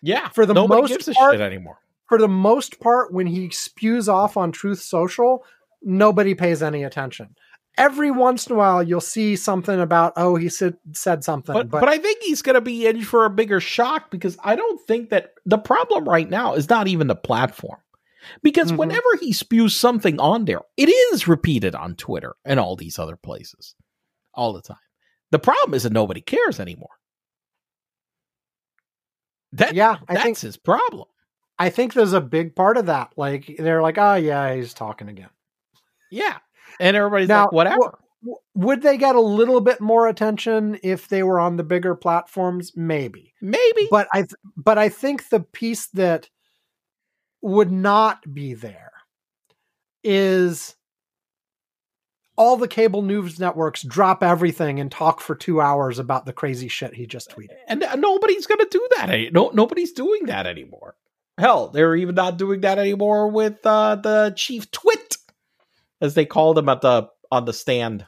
yeah for the nobody most gives a part- shit anymore. for the most part when he spews off on truth social nobody pays any attention every once in a while you'll see something about oh he said said something But, but I think he's going to be in for a bigger shock because I don't think that the problem right now is not even the platform. Because Mhm. whenever he spews something on there, it is repeated on Twitter and all these other places all the time. The problem is that nobody cares anymore. That, yeah i that's think his problem. i think there's a big part of that like they're like oh yeah he's talking again Yeah. And everybody's Now, like, whatever. W- Would they get a little bit more attention if they were on the bigger platforms? Maybe. maybe. But I th- but I think the piece that would not be there is all the cable news networks drop everything and talk for 2 hours about the crazy shit he just tweeted. and uh, nobody's going to do that. No, nobody's doing that anymore. Hell, they're even not doing that anymore with uh, the chief twit, as they called him at the on the stand.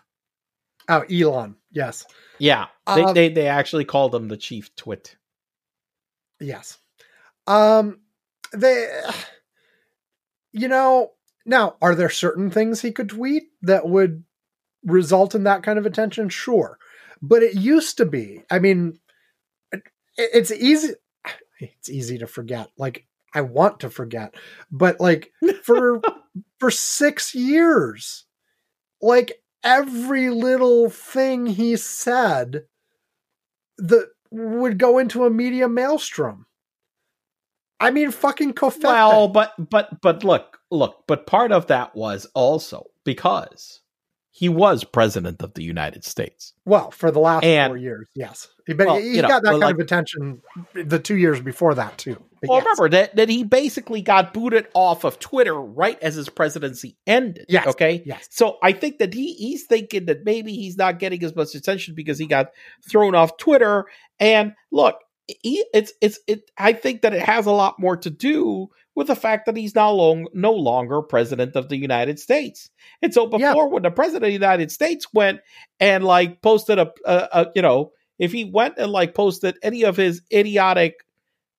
Oh, Elon. Yes. Yeah, they Um, they, they actually called him the chief twit. Yes. Um they you know, now are there certain things he could tweet that would result in that kind of attention? Sure. But it used to be. I mean, it, it's easy it's easy to forget. Like I want to forget. But like for for 6 years like every little thing he said that would go into a media maelstrom. I mean, fucking Covfefe. Well, but but but look, look, but part of that was also because he was president of the United States. well, for the last and- four years, yes. But Well, he know, got that kind like- of attention the two years before that too. But Well, yes. remember that that he basically got booted off of Twitter right as his presidency ended. Yes. Okay. Yes. So I think that he he's thinking that maybe he's not getting as much attention because he got thrown off Twitter. And look, he, it's it's it. I think that it has a lot more to do with the fact that he's now long no longer president of the United States. And so before, Yeah. when the president of the United States went and like posted a, a, a you know if he went and like posted any of his idiotic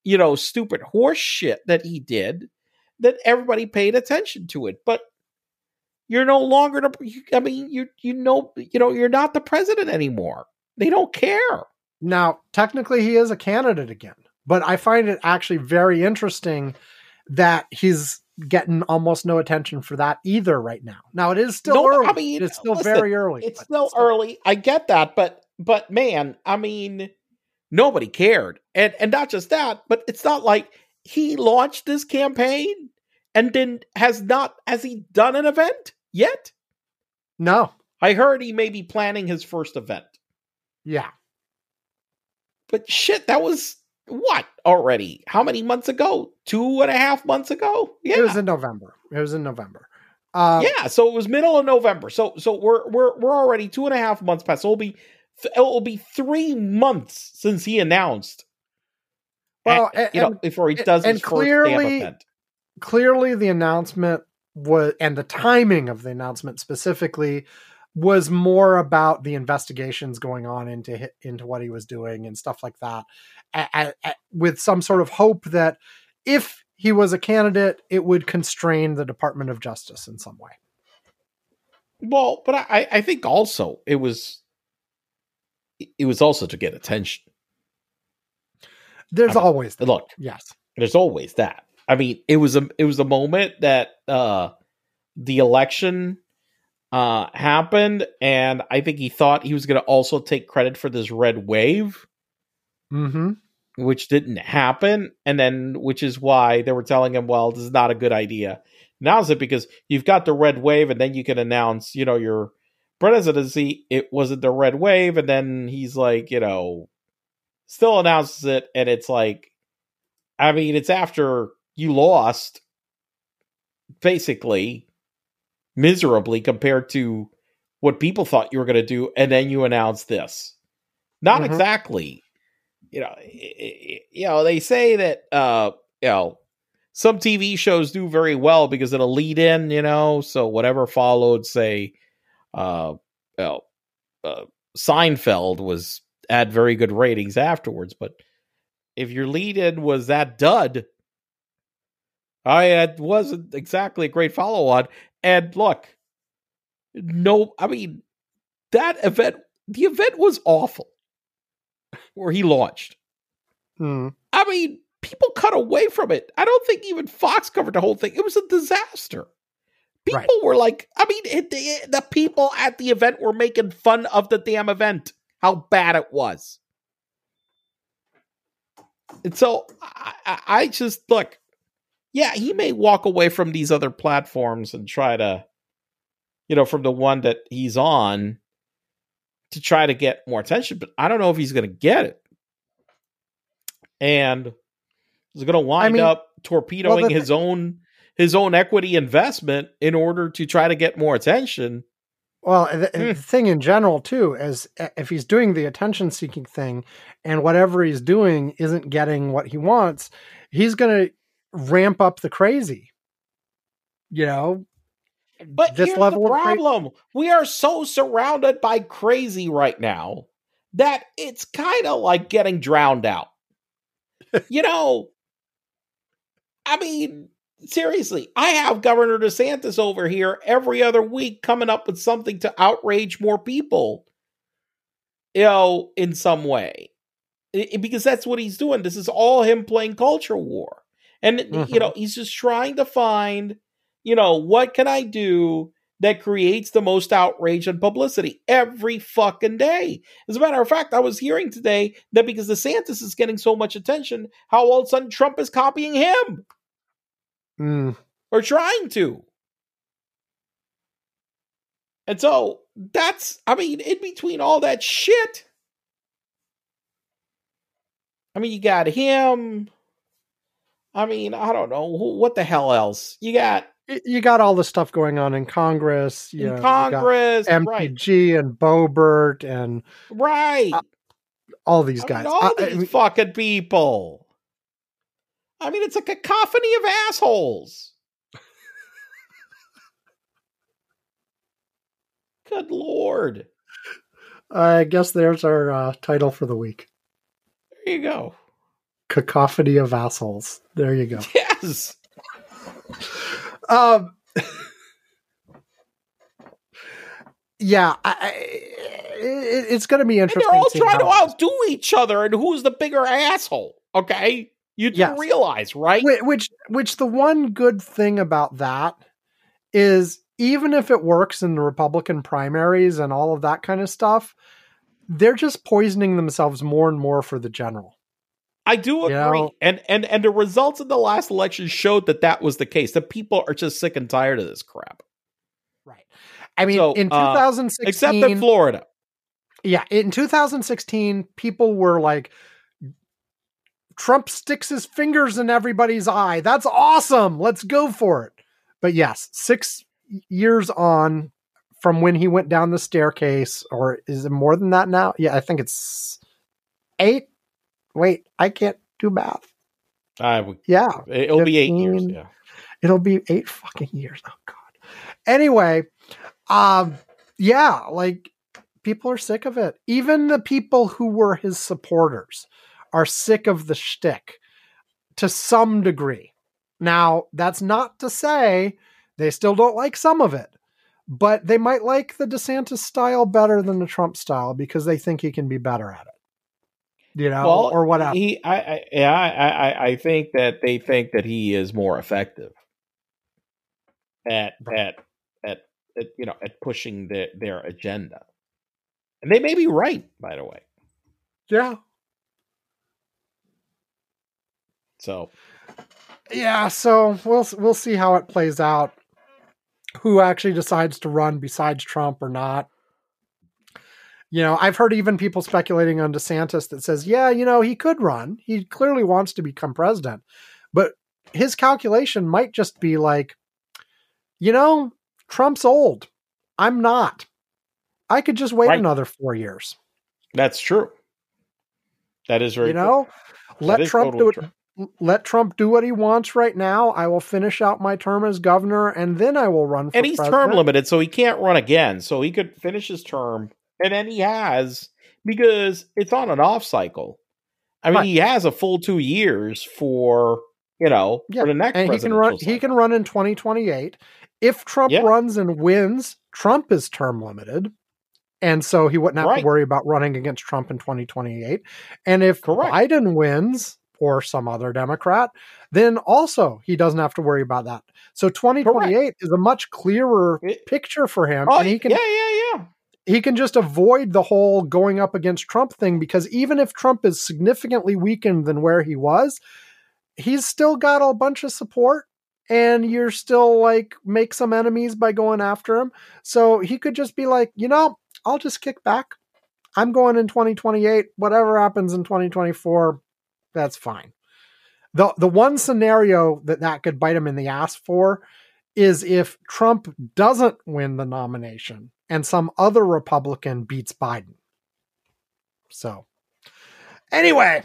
you know stupid horse shit that he did, then everybody paid attention to it. But you're no longer the i mean you you know you know you're not the president anymore they don't care Now, technically, he is a candidate again, but I find it actually very interesting that he's getting almost no attention for that either right now. Now, it is still No, early. I mean, it's still listen, very early. it's still early i get that but but man i mean nobody cared and and not just that but it's not like he launched this campaign and then has not has he done an event yet No. i heard he may be planning his first event Yeah. But shit that was what already how many months ago two and a half months ago yeah It was in November. It was in November. Um, yeah, so it was middle of November. So so we're we're we're already two and a half months past. So it'll be it will be three months since he announced. Well, and, and- you know, before he does and clearly- clearly the announcement was and the timing of the announcement specifically was more about the investigations going on into into what he was doing and stuff like that a- a- a- with some sort of hope that if he was a candidate it would constrain the department of justice in some way Well, but I I think also it was it was also to get attention. there's I mean, always that. Look, yes there's always that. I mean, it was a it was a moment that uh the election uh happened and I think he thought he was going to also take credit for this red wave. mm-hmm which didn't happen, and then which is why they were telling him, "Well, this is not a good idea." Now is it because you've got the red wave, and then you can announce, you know, your presidency. It wasn't the red wave, and then he's like, you know, still announces it, and it's like, I mean, it's after you lost, basically, miserably compared to what people thought you were going to do, and then you announce this. Not Mhm. exactly you know, you know, they say that uh, you know, some TV shows do very well because it'll lead in, you know, so whatever followed, say, uh, know, uh, Seinfeld was had very good ratings afterwards, but if your lead in was that dud, I it wasn't exactly a great follow on. And look, no, I mean that event, the event was awful where he launched. mm. I mean, people cut away from it. I don't think even Fox covered the whole thing. It was a disaster. People Right. were like, I mean, it, the, the people at the event were making fun of the damn event, how bad it was. And so I, I, I just look, yeah, he may walk away from these other platforms and try to, you know, from the one that he's on to try to get more attention, but I don't know if he's going to get it. And he's going to wind mean, up torpedoing well, his own his own equity investment in order to try to get more attention. Well, the, Hmm. the thing in general too is uh, if he's doing the attention seeking thing and whatever he's doing isn't getting what he wants, he's going to ramp up the crazy. You know, But This here's level the of cra- problem: we are so surrounded by crazy right now that it's kind of like getting drowned out. you know, I mean, seriously, I have Governor DeSantis over here every other week coming up with something to outrage more people. You know, in some way, I- I- because that's what he's doing. This is all him playing culture war, and you Mhm. know, he's just trying to find you know, what can I do that creates the most outrage and publicity every fucking day? As a matter of fact, I was hearing today that because DeSantis is getting so much attention, how all of a sudden Trump is copying him Mm, or trying to. And so that's, I mean, in between all that shit, I mean, you got him. I mean, I don't know. What the hell else? You got you got all the stuff going on in Congress. You in know, Congress, right? MTG and Boebert and Right. all these I guys. mean, all I- I these mean, fucking people. I mean, it's a cacophony of assholes. Good lord. I guess there's our uh, title for the week: There you go. "Cacophony of Assholes." There you go. Yes. Um, yeah, I, it, it's going to be And interesting. they're all trying to outdo each other and who's the bigger asshole. Okay? You do Yes. realize, right? Whi- which which the one good thing about that is even if it works in the republican primaries and all of that kind of stuff they're just poisoning themselves more and more for the general I do agree. You know- and and and the results of the last election showed that that was the case. The people are just sick and tired of this crap. right i mean So, in uh, 2016 Except in Florida. yeah in 2016 people were like trump sticks his fingers in everybody's eye that's awesome let's go for it but yes six years on from when he went down the staircase or is it more than that now yeah i think it's eight wait i can't do math. I would- yeah it'll be eight years. Yeah. it'll be eight fucking years oh god. Anyway um yeah like people are sick of it. Even the people who were his supporters are sick of the shtick to some degree. Now that's not to say they still don't like some of it but they might like the DeSantis style better than the Trump style because they think he can be better at it you know well, or whatever He, I, I, yeah, I, I, I think that they think that he is more effective at Right. at at, at you know at pushing their their agenda, and they may be right. By the way, yeah. So. Yeah so we'll we'll see how it plays out. Who actually decides to run besides trump or not you know i've heard even people speculating on desantis that says yeah you know he could run he clearly wants to become president but his calculation might just be like you know trump's old i'm not i could just wait Right. another four years that's true. That is very you know That let trump do it true. let Trump do what he wants right now. I will finish out my term as governor, and then I will run for and he's president. term limited, so he can't run again. So he could finish his term, and then he has because it's on an off cycle. I mean, Right. he has a full two years for you know Yeah, for the next and he can run. presidential He can run in 2028. If Trump Yeah. runs and wins, Trump is term limited, and so he wouldn't have Right. to worry about running against Trump in 2028. And if Correct. Biden wins or some other Democrat, then also he doesn't have to worry about that. So 2028 is a much clearer It- picture for him, Oh, and he can yeah, yeah, yeah. He can just avoid the whole going up against Trump thing because even if Trump is significantly weakened than where he was, he's still got a bunch of support and you're still like make some enemies by going after him. So he could just be like, you know, I'll just kick back. I'm going in 2028. Whatever happens in 2024, that's fine. The the one scenario that that could bite him in the ass for is if Trump doesn't win the nomination and some other Republican beats Biden. So, anyway,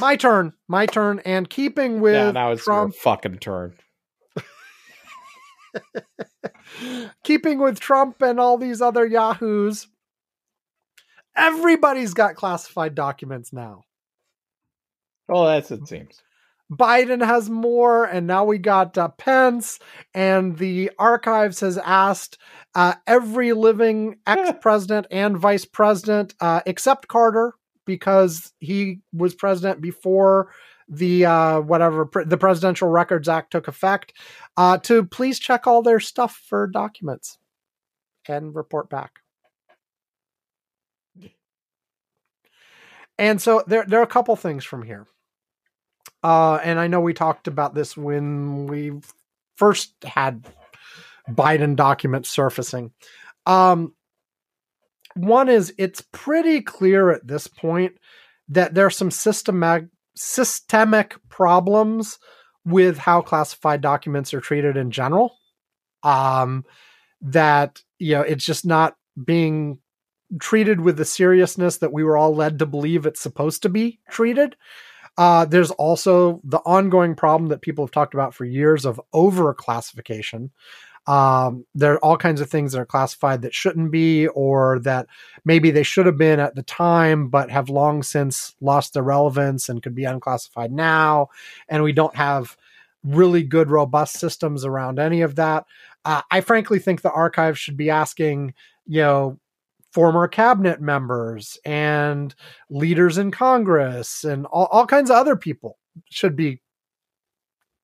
my turn, my turn, and keeping with yeah, now it's Trump, your fucking turn. keeping with Trump and all these other yahoos, everybody's got classified documents now. Oh, that's it seems. Biden has more, and now we got uh, Pence, and the archives has asked uh, every living ex president and vice president, uh, except Carter, because he was president before the uh, whatever pre- the Presidential Records Act took effect, uh, to please check all their stuff for documents and report back. And so there, there are a couple things from here. Uh, and I know we talked about this when we first had Biden documents surfacing. Um, one is it's pretty clear at this point that there are some systematic systemic problems with how classified documents are treated in general. Um, that you know it's just not being treated with the seriousness that we were all led to believe it's supposed to be treated. Uh, there's also the ongoing problem that people have talked about for years of over classification. Um, there are all kinds of things that are classified that shouldn't be, or that maybe they should have been at the time, but have long since lost their relevance and could be unclassified now. And we don't have really good, robust systems around any of that. Uh, I frankly think the archive should be asking, you know, former cabinet members and leaders in Congress and all, all kinds of other people should be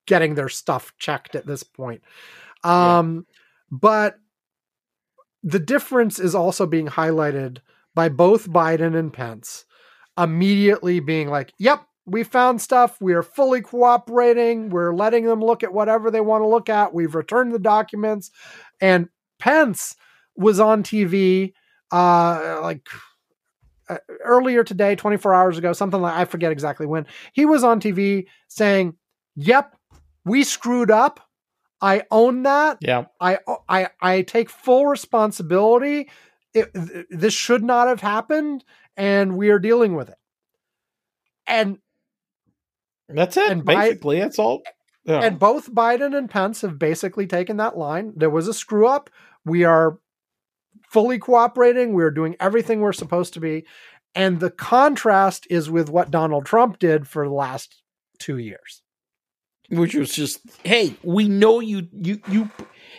getting their stuff checked at this point. Um, yeah. But the difference is also being highlighted by both Biden and Pence immediately being like, yep, we found stuff. We are fully cooperating. We're letting them look at whatever they want to look at. We've returned the documents. And Pence was on TV uh, like uh, earlier today, 24 hours ago, something like I forget exactly when. He was on TV saying, "Yep, we screwed up. I own that. Yeah, I I I take full responsibility. It, this should not have happened, and we are dealing with it." And that's it. And basically, Bi- that's all. Yeah. And both Biden and Pence have basically taken that line. There was a screw up. We are fully cooperating. We're doing everything we're supposed to be. And the contrast is with what Donald Trump did for the last two years. Which was just, hey, we know you, you, you,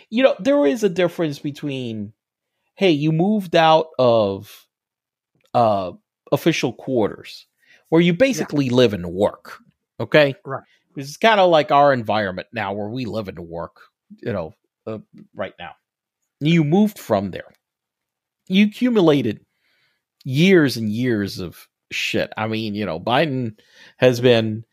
you know, there is a difference between, hey, you moved out of uh, official quarters where you basically yeah. live and work. Okay. Right. It's kind of like our environment now where we live and work, you know, uh, right now. You moved from there you accumulated years and years of shit. I mean, you know, Biden has been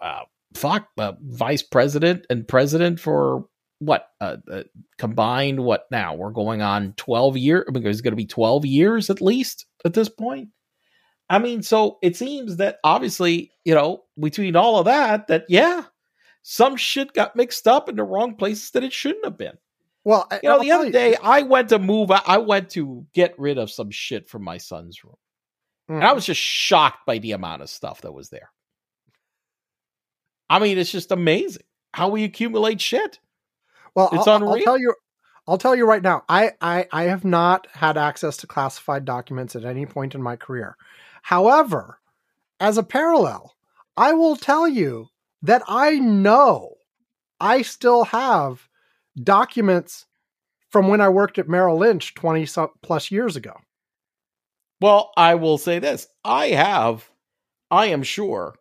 uh, fuck uh, vice president and president for what uh, uh, combined what now? We're going on 12 years I mean, it's going to be 12 years at least at this point? I mean so it seems that obviously you know between all of that that yeah some shit got mixed up in the wrong places that it shouldn't have been well, you know, I'll the other you. day I went to move. I went to get rid of some shit from my son's room, mm. and I mm-hmm. was just shocked by the amount of stuff that was there. I mean, it's just amazing how we accumulate shit. Well, it's I'll, unreal. I'll tell you. I'll tell you right now. I, I I have not had access to classified documents at any point in my career. However, as a parallel, I will tell you that I know I still have documents from when I worked at Merrill Lynch 20 plus years ago. Well, I will say this I have, I am sure,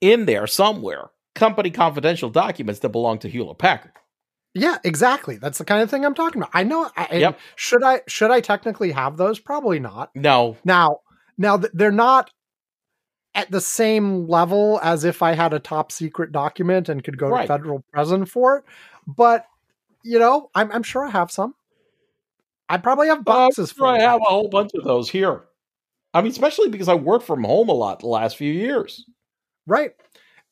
in there somewhere, company confidential documents that belong to Hewlett Packard. Yeah, exactly. That's the kind of thing I'm talking about. I know. I, yep. Should I should I technically have those? Probably not. No. Now, now they're not at the same level as if I had a top secret document and could go right. to federal prison for it. But you know, I'm, I'm sure I have some. I probably have Uh, boxes sure I have a whole bunch of those here. I mean, especially because I worked from home a lot the last few years. Right.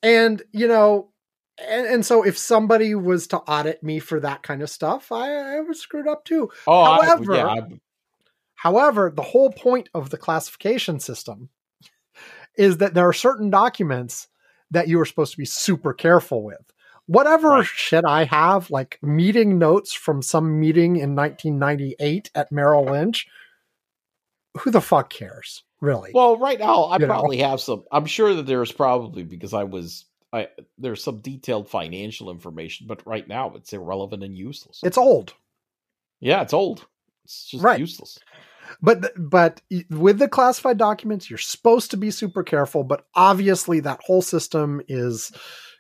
And, you know, and, and so if somebody was to audit me for that kind of stuff, I, I was screwed up too. Oh, However- I, yeah, However, the whole point of the classification system is that there are certain documents that you are supposed to be super careful with. Whatever Right. shit I have, like meeting notes from some meeting in 1998 at Merrill Lynch, who the fuck cares, really? Well, right now I You know? probably have some. I'm sure that there's probably because I was. I there's some detailed financial information, but right now it's irrelevant and useless. it's old. yeah, it's old. It's just Right. useless. But but with the classified documents, you're supposed to be super careful. But obviously, that whole system is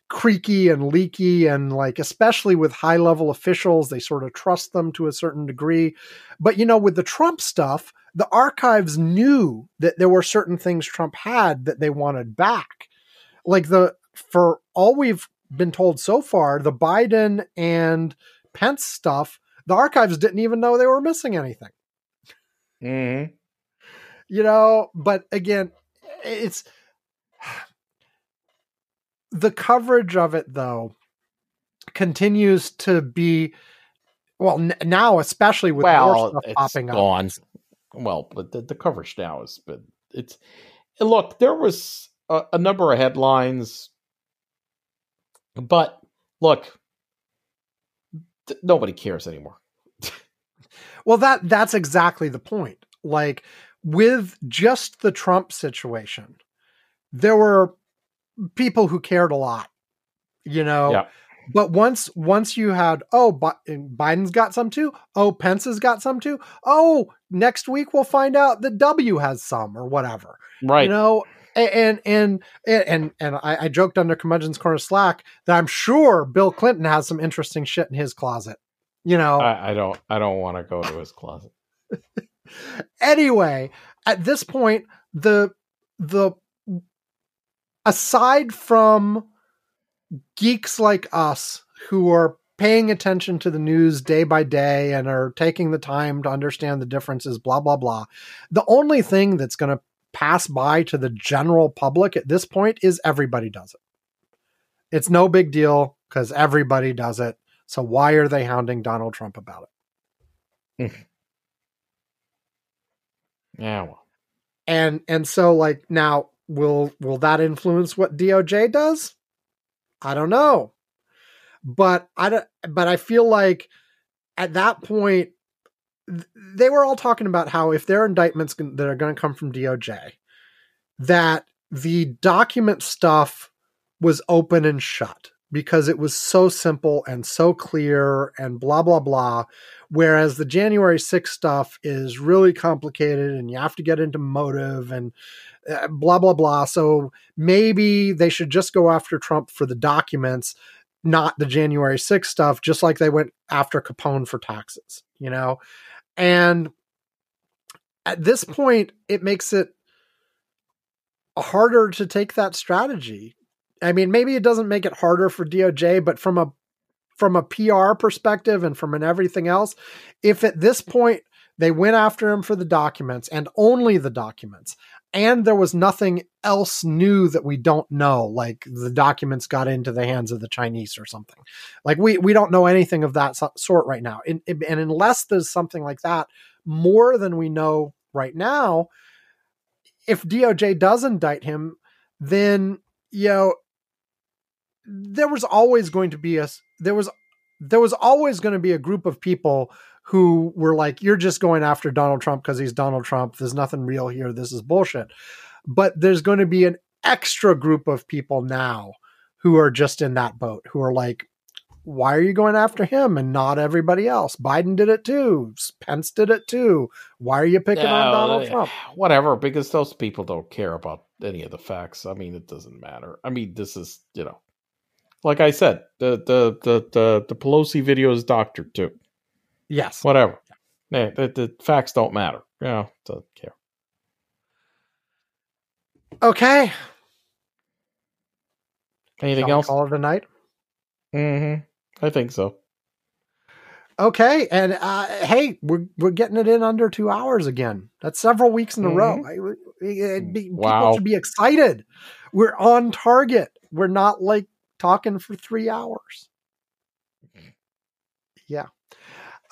creaky and leaky, and like especially with high level officials, they sort of trust them to a certain degree. But you know, with the Trump stuff, the archives knew that there were certain things Trump had that they wanted back. Like the for all we've been told so far, the Biden and Pence stuff, the archives didn't even know they were missing anything Mm-hmm. you know but again it's the coverage of it though continues to be well n- now especially with more Well, stuff it's popping up. Well, but the, the coverage now has been. It's look. There was a, a number of headlines, but look, th- nobody cares anymore. Well that that's exactly the point like with just the trump situation there were people who cared a lot you know Yeah. but once once you had oh biden's got some too oh pence has got some too oh next week we'll find out that w has some or whatever Right. you know and and and and, and I, I joked under curmudgeon's corner slack that i'm sure bill clinton has some interesting shit in his closet you know I, I don't. I don't want to go to his closet. anyway, at this point, the the aside from geeks like us who are paying attention to the news day by day and are taking the time to understand the differences, blah blah blah, the only thing that's going to pass by to the general public at this point is everybody does it. It's no big deal because everybody does it. So why are they hounding Donald Trump about it? Yeah. Well. and and so like now will will that influence what DOJ does? I don't know. But I don't but I feel like at that point they were all talking about how if there are indictments that are going to come from DOJ that the document stuff was open and shut because it was so simple and so clear and blah blah blah. Whereas the January 6th stuff is really complicated and you have to get into motive and uh, blah blah blah. So maybe they should just go after Trump for the documents not the January 6th stuff just like they went after Capone for taxes you know? And at this point it makes it harder to take that strategy I mean maybe it doesn't make it harder for DOJ but from a from a PR perspective and from an everything else, if at this point they went after him for the documents and only the documents, and there was nothing else new that we don't know, like the documents got into the hands of the Chinese or something, like we we don't know anything of that sort right now, and, and unless there's something like that more than we know right now, if DOJ does indict him, then you know there was always going to be a there was there was always going to be a group of people who were like you're just going after Donald Trump because he's Donald Trump. There's nothing real here. This is bullshit. But there's going to be an extra group of people now who are just in that boat who are like why are you going after him and not everybody else? Biden did it too. Pence did it too. Why are you picking on Donald Trump? Whatever, because those people don't care about any of the facts. I mean, it doesn't matter. I mean, this is you know, like I said, the the the the, the Pelosi video is doctored too. yes Whatever. Yeah, the, the facts don't matter. You know, doesn't care. okay Anything else? call it a night Mm-hmm. I think so. Okay, and uh, hey, we're we're getting it in under two hours again. That's several weeks in a row. I, be- Wow. People should be excited. We're on target. We're not like talking for three hours. Yeah.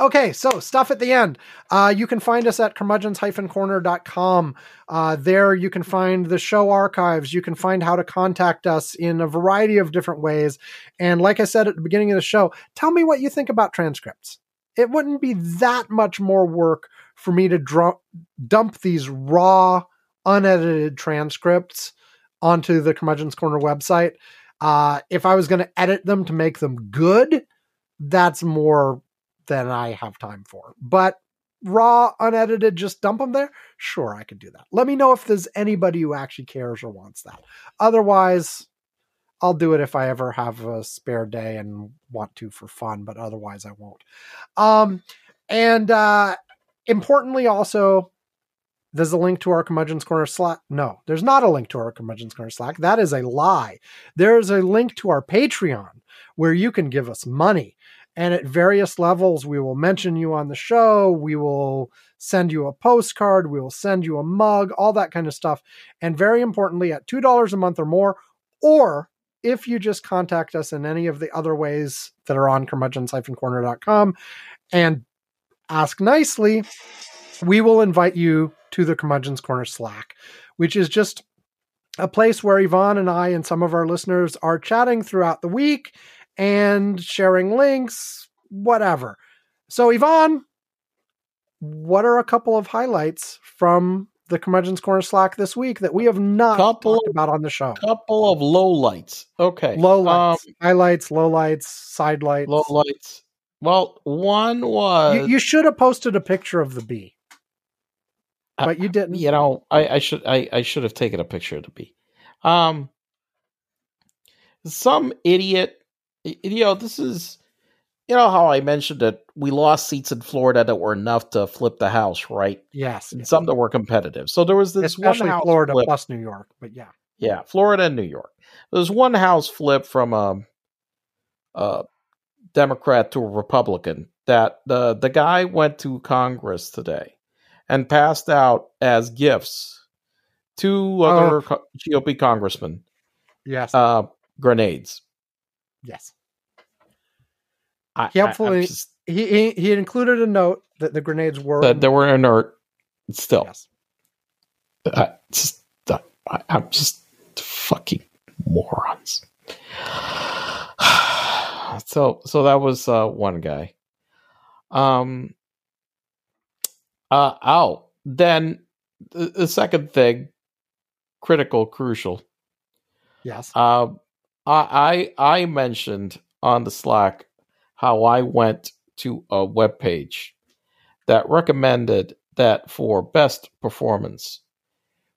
Okay, so stuff at the end. Uh, you can find us at curmudgeons-corner.com. Uh, there you can find the show archives. You can find how to contact us in a variety of different ways. And like I said at the beginning of the show, tell me what you think about transcripts. It wouldn't be that much more work for me to dump these raw, unedited transcripts onto the Curmudgeon's Corner website. Uh, if I was going to edit them to make them good, that's more than I have time for. But raw, unedited, just dump them there. Sure, I could do that. Let me know if there's anybody who actually cares or wants that. Otherwise, I'll do it if I ever have a spare day and want to for fun, but otherwise I won't. Um, and uh, importantly, also, there's a link to our Curmudgeon's Corner Slack. No, there's not a link to our Curmudgeon's Corner Slack. That is a lie. There's a link to our Patreon where you can give us money. And at various levels, we will mention you on the show. We will send you a postcard. We will send you a mug, all that kind of stuff. And very importantly, at $2 a month or more, or if you just contact us in any of the other ways that are on curmudgeons-corner.com and ask nicely, we will invite you to the Curmudgeon's Corner Slack, which is just a place where Ivan and I and some of our listeners are chatting throughout the week and sharing links, whatever. So, Ivan, what are a couple of highlights from the Curmudgeon's Corner Slack this week that we have not Couple- talked about on the show? A couple of low lights. Okay. Low lights, Um, lights, highlights, low lights, side lights. low lights. Well, one was You, you should have posted a picture of the bee, but you didn't. you know I, I should I, I should have taken a picture of the bee um some idiot you know this is you know how i mentioned that we lost seats in florida that were enough to flip the house right Yes, and some that were competitive so there was this especially one house Florida flip. plus New York. But yeah, yeah florida and new york there's one house flip from a, a democrat to a republican that the the guy went to congress today and passed out as gifts to other co- GOP congressmen yes, uh, grenades. yes. I, He I- just- He, he he included a note that the grenades were that they were inert. Still, Yes. I just I, I'm just fucking morons. so so that was uh, one guy. Um. Uh. Oh, then the, the second thing, critical, crucial. Yes. Um, I, I I mentioned on the Slack how I went to a web page that recommended that for best performance,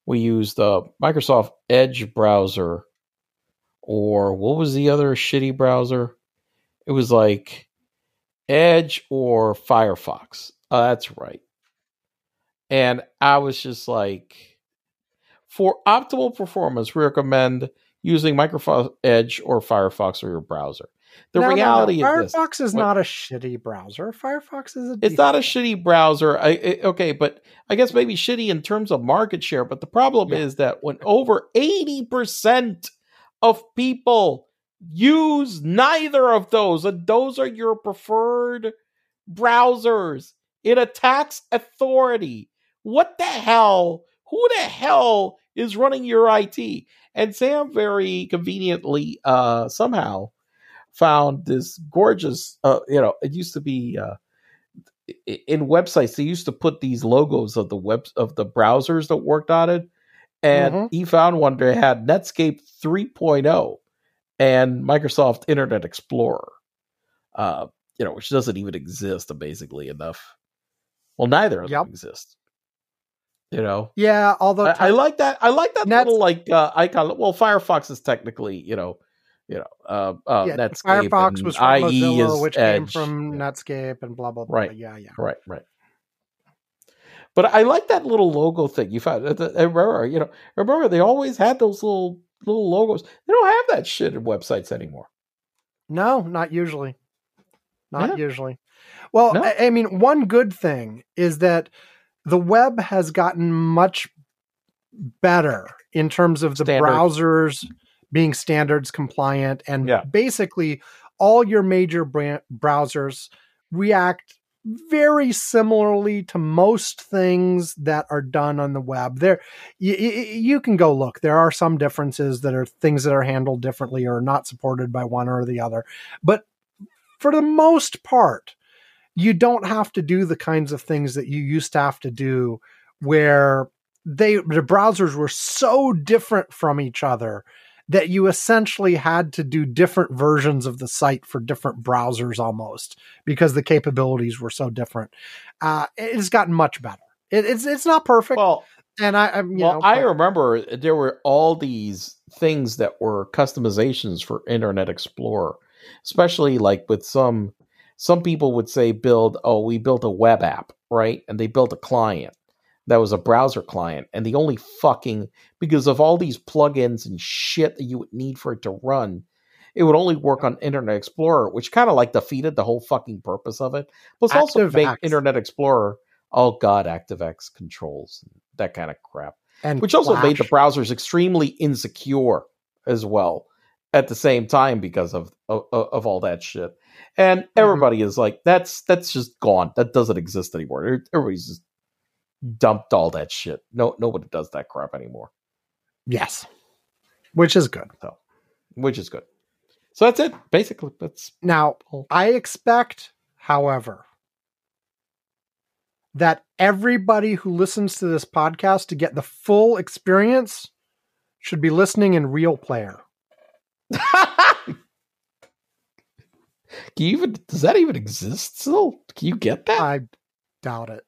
we use the Microsoft Edge browser, or what was the other shitty browser? It was like Edge or Firefox. Oh, that's right. And I was just like, for optimal performance, we recommend using Microsoft Edge or Firefox or your browser. The No, no, no. reality is this. Firefox is What- not a shitty browser. Firefox is a. It's not a shitty browser. I, I- okay, but I guess maybe shitty in terms of market share. But the problem Yeah. is that when over eighty percent of people use neither of those, and those are your preferred browsers, it attacks authority. What the hell? Who the hell is running your IT? And Sam very conveniently uh, somehow found this gorgeous. Uh, you know, it used to be. Uh, in websites they used to put these logos of the web of the browsers that worked on it and Mhm. he found one that had netscape 3.0 and microsoft internet explorer uh you know which doesn't even exist amazingly enough well neither of Yep. them exist you know Yeah, although I, I like that i like that Nets- little like uh icon well firefox is technically you know you know uh, uh yeah, netscape Firefox was from IE Mozilla, which came from Yeah. Netscape and blah blah blah. Right. Yeah, yeah. Right, right. But I like that little logo thing you found. uh, Remember, you know, remember they always had those little little logos. They don't have that shit in websites anymore. No, not usually. Not Yeah. usually. Well, No. I, I mean, one good thing is that the web has gotten much better in terms of the Standard. browsers being standards compliant, and Yeah. basically all your major bra- browsers react very similarly to most things that are done on the web. There, you, you can go look. There are some differences that are things that are handled differently or not supported by one or the other, but for the most part, you don't have to do the kinds of things that you used to have to do where they the browsers were so different from each other that you essentially had to do different versions of the site for different browsers almost because the capabilities were so different. Uh, it's gotten much better. It, it's it's not perfect, Well, and I, I'm you well, know, I remember there were all these things that were customizations for Internet Explorer, especially like with some some people would say build oh we built a web app right? And they built a client that was a browser client and the only fucking because of all these plugins and shit that you would need for it to run it would only work on internet explorer which kind of like defeated the whole fucking purpose of it. Plus also make internet explorer oh god activex controls that kind of crap and which also made the browsers extremely insecure as well at the same time because of of, of all that shit. And mm-hmm. everybody is like that's that's just gone. That doesn't exist anymore. Everybody's just dumped all that shit. No nobody does that crap anymore. Yes, which is good. So, which is good. So that's it basically. That's Now. I expect, however, that everybody who listens to this podcast to get the full experience should be listening in real player. Can you even does that even exist still? Can you get that? I doubt it.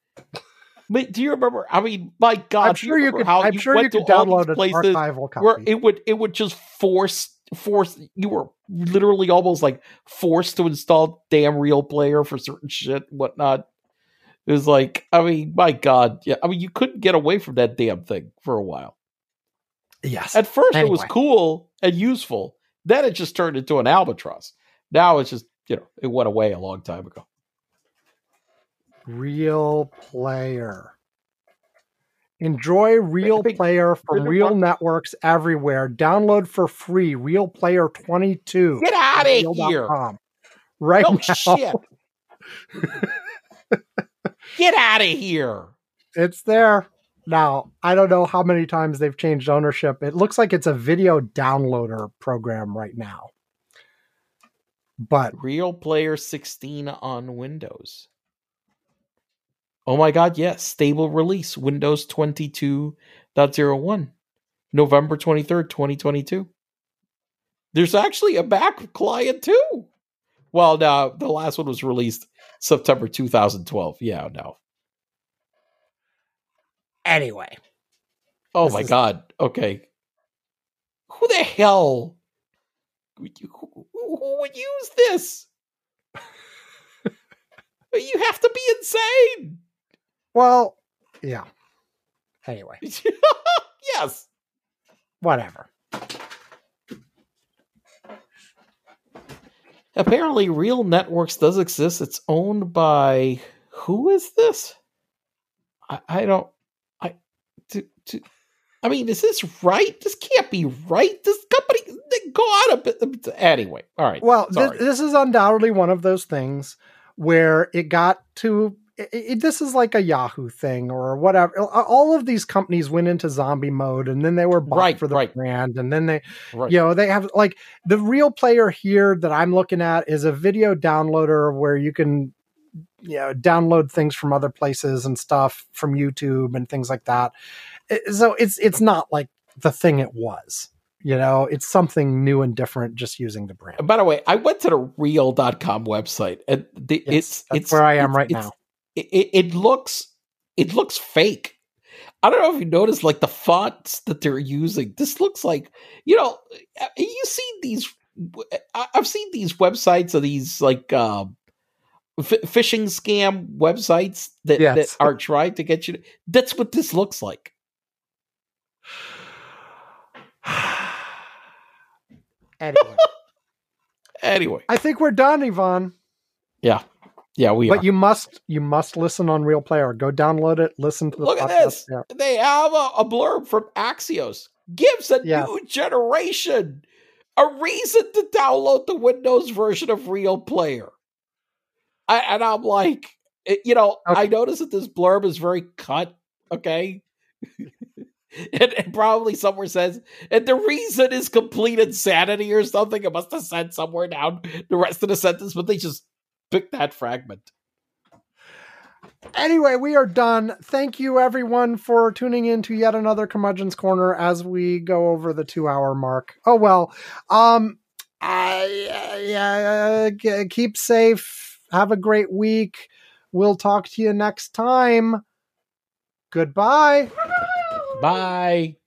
But do you remember? I mean, my God, I'm sure you remember could. how I'm sure went you could download an archival copy. where it would it would just force force you were literally almost like forced to install damn real player for certain shit and whatnot. It was like, I mean, my God, yeah. I mean, you couldn't get away from that damn thing for a while. yes, At first, it was cool and useful. Then it just turned into an albatross. Now it's just you know it went away a long time ago. real player. Enjoy real player from real networks everywhere. Download for free. Real player 22. Get out of here! Real.com. Right No now. shit. Get out of here. It's there. Now, I don't know how many times they've changed ownership. It looks like it's a video downloader program right now. But Real Player 16 on Windows. Oh my god, yes. Stable release Windows 22.01. November 23rd, 2022. There's actually a Mac client too. Well, no, the last one was released September 2012. Yeah, no. Anyway, Oh my is- god. Okay. Who the hell would you, who, who would use this? you have to be insane. well, yeah. Anyway, yes. whatever. Apparently, Real Networks does exist. It's owned by who is this? I, I don't. I. To, I mean, is this right? This can't be right. This company they go out a bit. Anyway, all right. Well, th- this is undoubtedly one of those things where it got to. It, it- this is like a Yahoo thing or whatever. All of these companies went into zombie mode, and then they were bought Right, for the right. brand, and then they, right. you know, they have like the real player here that I'm looking at is a video downloader where you can, you know, download things from other places and stuff from YouTube and things like that. So it's it's not like the thing it was. You know, it's something new and different just using the brand. By the way, I went to the real.com website and the, Yes, it's it's where I am it's- right now. It, it, looks it looks fake. I don't know if you noticed like the fonts that they're using. This looks like you know you see these. I've seen these websites of these like um, f- phishing scam websites that Yes. that are trying to get you. To, that's what this looks like. anyway, Anyway, I think we're done, Ivan. yeah. Yeah, we but are. you must you must listen on Real Player. Go download it. Listen to the Look at this. there. They have a, a blurb from Axios. Gives a Yeah. new generation a reason to download the Windows version of Real Player. I, and I'm like, it- you know, I notice that this blurb is very cut. Okay. and, and probably somewhere says, and the reason is complete insanity or something. It must have said somewhere down the rest of the sentence, but they just picked that fragment. Anyway, we are done. Thank you everyone for tuning in to yet another Curmudgeon's Corner as we go over the two hour mark. Oh well. Um I yeah, g- keep safe. Have a great week. We'll talk to you next time. Goodbye. Bye.